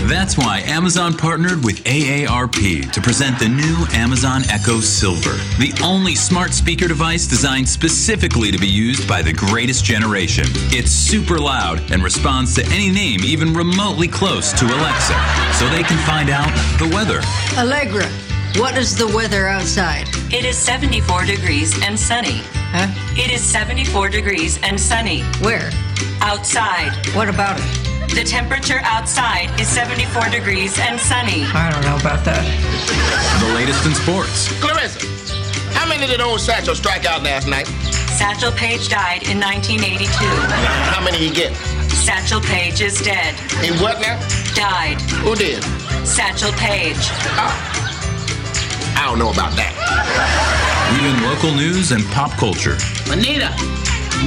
That's why Amazon partnered with AARP to present the new Amazon Echo Silver, the only smart speaker device designed specifically to be used by the greatest generation. It's super loud and responds to any name even remotely close to Alexa, so they can find out the weather. Allegra, what is the weather outside? It is 74 degrees and sunny. Huh? It is 74 degrees and sunny. Where? Outside. What about it? The temperature outside is 74 degrees and sunny. I don't know about that. The latest in sports. Clarissa, how many did old Satchel strike out last night? Satchel Paige died in 1982. How many he get? Satchel Paige is dead. He what now? Died. Who did? Satchel Paige. Oh. I don't know about that. Even local news and pop culture. Anita,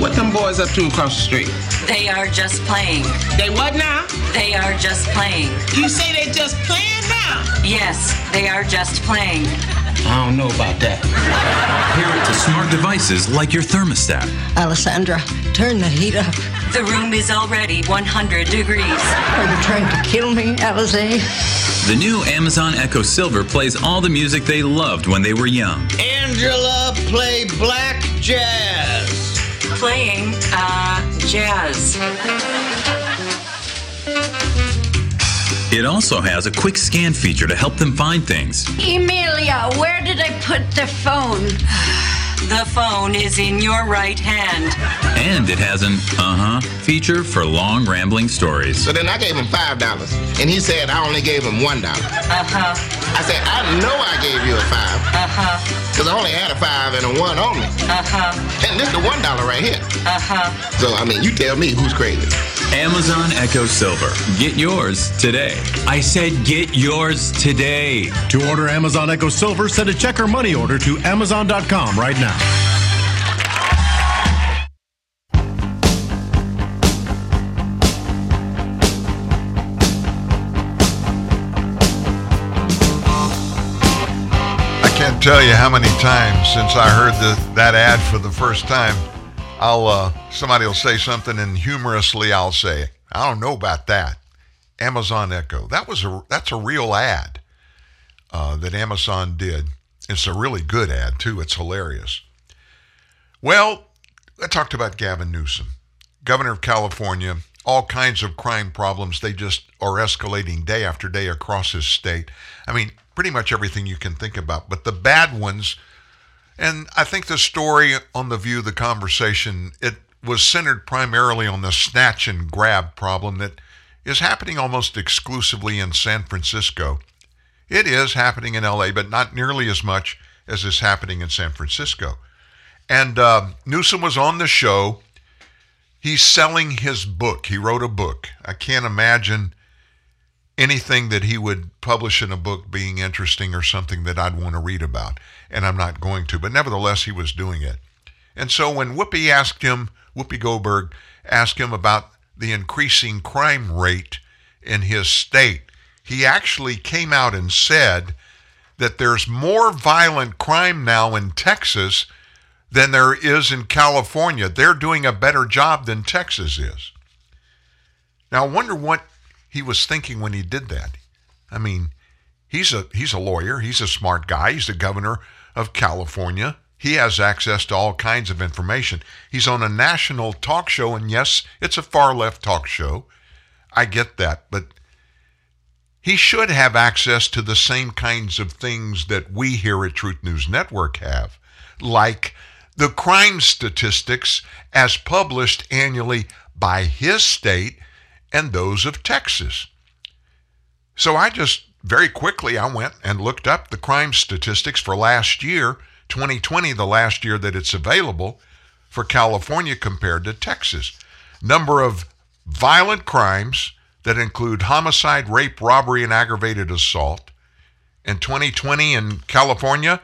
what them boys up to across the street? They are just playing. They what now? They are just playing. You say they just playing now? Yes, they are just playing. I don't know about that. Pair it to smart devices like your thermostat. Alessandra, turn the heat up. The room is already 100 degrees. Are you trying to kill me, Alize? The new Amazon Echo Silver plays all the music they loved when they were young. Angela play black jazz. Playing, uh, jazz. It also has a quick scan feature to help them find things. Emilia, where did I put the phone? The phone is in your right hand. And it has an uh huh feature for long rambling stories. So then I gave him five dollars, and he said I only gave him one dollar. Uh huh. I said I know I gave you a five. Uh huh. Cause I only had a five and a one on me. Uh huh. And this is the one dollar right here. Uh huh. So I mean, you tell me who's crazy. Amazon Echo Silver. Get yours today. I said get yours today. To order Amazon Echo Silver, send a check or money order to Amazon.com right now. I can't tell you how many times since I heard the, that ad for the first time, I'll uh, somebody will say something and humorously I'll say, I don't know about that. Amazon Echo. That was a that's a real ad uh, that Amazon did. It's a really good ad too. It's hilarious. Well, I talked about Gavin Newsom, governor of California. All kinds of crime problems. They just are escalating day after day across his state. I mean, pretty much everything you can think about. But the bad ones, and I think the story on the view, the conversation, it was centered primarily on the snatch and grab problem that is happening almost exclusively in San Francisco. It is happening in LA, but not nearly as much as is happening in San Francisco. And uh, Newsom was on the show. He's selling his book. He wrote a book. I can't imagine anything that he would publish in a book being interesting or something that I'd want to read about. And I'm not going to. But nevertheless, he was doing it. And so when Whoopi asked him, Whoopi Goldberg asked him about the increasing crime rate in his state, he actually came out and said that there's more violent crime now in Texas than there is in California. They're doing a better job than Texas is. Now, I wonder what he was thinking when he did that. I mean, he's a he's a lawyer, he's a smart guy, he's the governor of California. He has access to all kinds of information. He's on a national talk show, and yes, it's a far left talk show. I get that, but he should have access to the same kinds of things that we here at Truth News Network have, like the crime statistics as published annually by his state and those of Texas. So I just very quickly I went and looked up the crime statistics for last year, 2020, the last year that it's available for California compared to Texas. Number of violent crimes that include homicide, rape, robbery, and aggravated assault. In 2020 in California,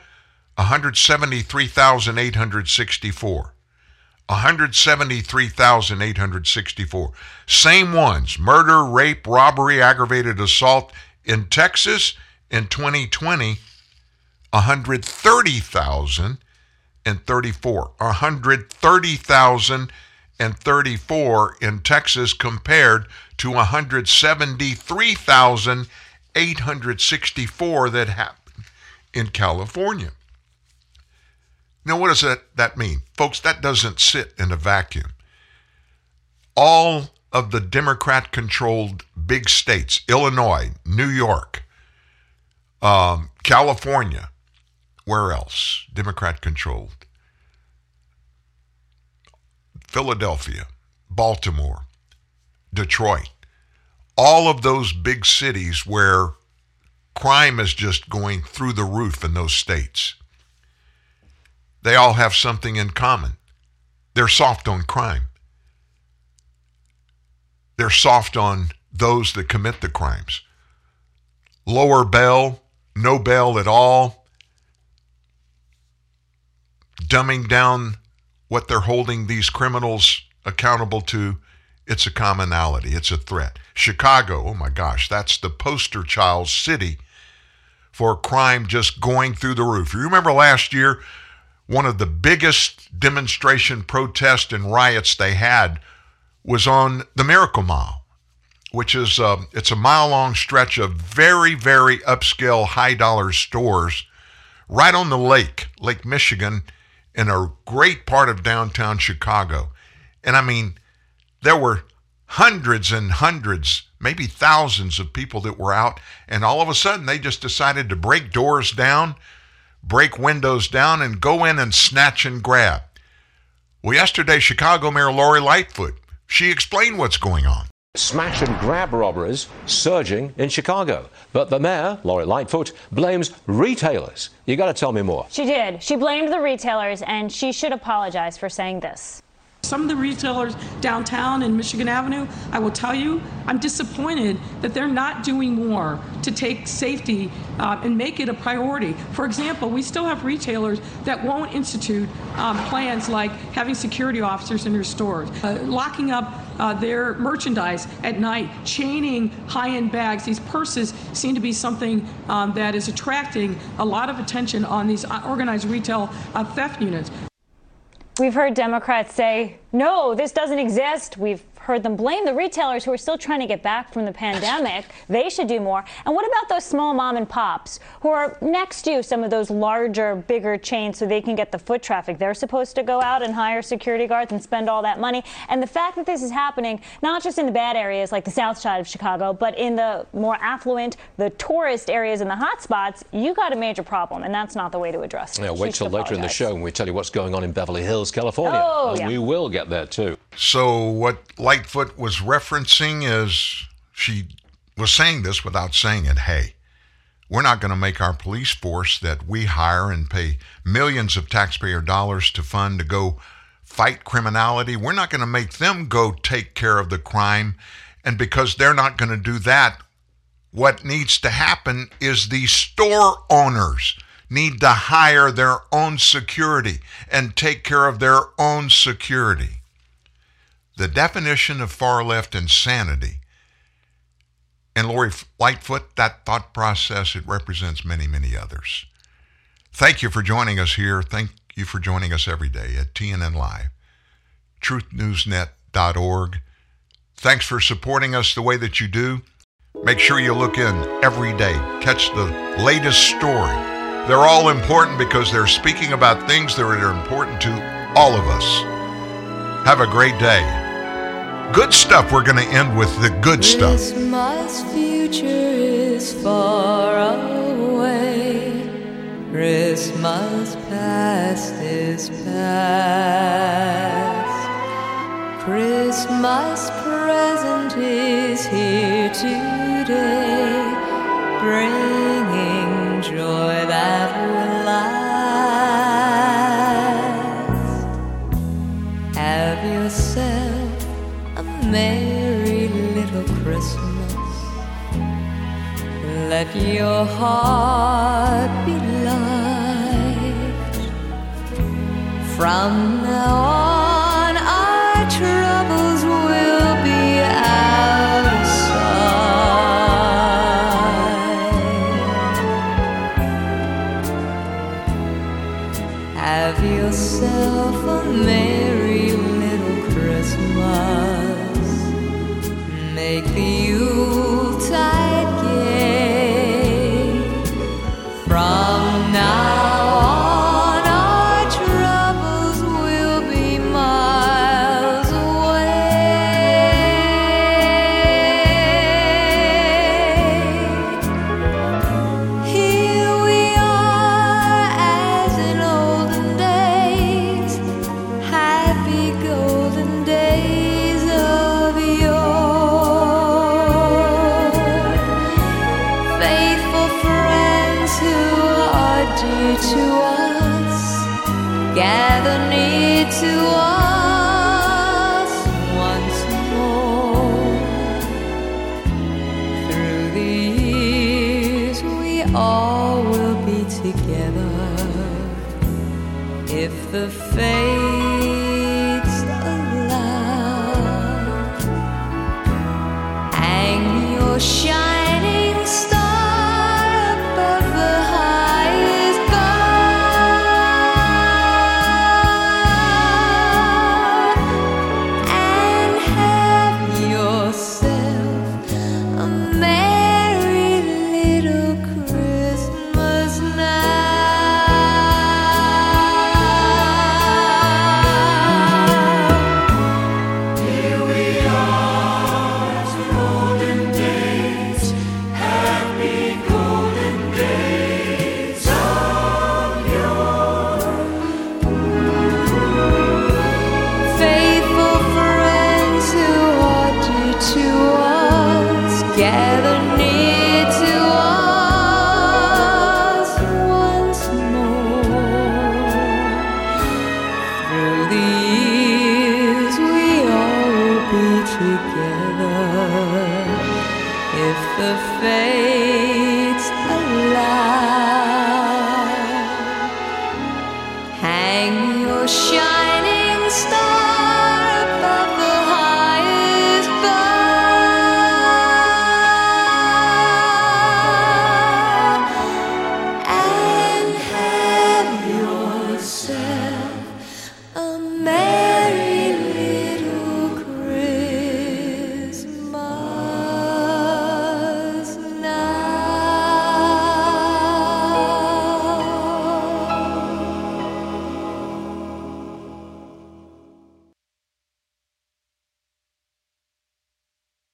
173,864. 173,864. Same ones murder, rape, robbery, aggravated assault. In Texas, in 2020, 130,034. 130,034 in Texas compared to 173,864 that happened in California. Now, what does that, that mean? Folks, that doesn't sit in a vacuum. All of the Democrat controlled big states, Illinois, New York, um, California, where else? Democrat controlled. Philadelphia, Baltimore, Detroit, all of those big cities where crime is just going through the roof in those states. they all have something in common. They're soft on crime. They're soft on those that commit the crimes. Lower bail, no bail at all, dumbing down what they're holding these criminals accountable to. It's a commonality, it's a threat. Chicago, oh my gosh, that's the poster child city for crime just going through the roof. You remember last year, one of the biggest demonstration protests and riots they had was on the Miracle Mile, which is uh, it's a mile long stretch of very very upscale high dollar stores right on the lake, Lake Michigan, in a great part of downtown Chicago. And I mean, there were hundreds and hundreds, maybe thousands of people that were out, and all of a sudden they just decided to break doors down, break windows down, and go in and snatch and grab. Well, yesterday, Chicago Mayor Lori Lightfoot, she explained what's going on. Smash and grab robberies surging in Chicago. But the mayor, Lori Lightfoot, blames retailers. You got to tell me more. She did. She blamed the retailers, and she should apologize for saying this. Some of the retailers downtown in Michigan Avenue, I will tell you, I'm disappointed that they're not doing more to take safety uh, and make it a priority. For example, we still have retailers that won't institute um, plans like having security officers in their stores, uh, locking up uh, their merchandise at night, chaining high end bags. These purses seem to be something um, that is attracting a lot of attention on these uh, organized retail uh, theft units. We've heard Democrats say, no, this doesn't exist. We've heard them blame the retailers who are still trying to get back from the pandemic. They should do more. And what about those small mom and pops who are next to some of those larger, bigger chains so they can get the foot traffic? They're supposed to go out and hire security guards and spend all that money. And the fact that this is happening, not just in the bad areas like the south side of Chicago, but in the more affluent, the tourist areas and the hot spots, you got a major problem. And that's not the way to address it. Yeah, wait till later in the show when we tell you what's going on in Beverly Hills, California. Oh, yeah. we will get there too. So, what Lightfoot was referencing is she was saying this without saying it. Hey, we're not going to make our police force that we hire and pay millions of taxpayer dollars to fund to go fight criminality, we're not going to make them go take care of the crime. And because they're not going to do that, what needs to happen is the store owners need to hire their own security and take care of their own security. The definition of far left insanity. And Lori Lightfoot, that thought process, it represents many, many others. Thank you for joining us here. Thank you for joining us every day at TNN Live, truthnewsnet.org. Thanks for supporting us the way that you do. Make sure you look in every day, catch the latest story. They're all important because they're speaking about things that are important to all of us. Have a great day. Good stuff. We're going to end with the good stuff. Christmas future is far away. Christmas past is past. Christmas present is here today, bringing joy that Let your heart be light. From now on,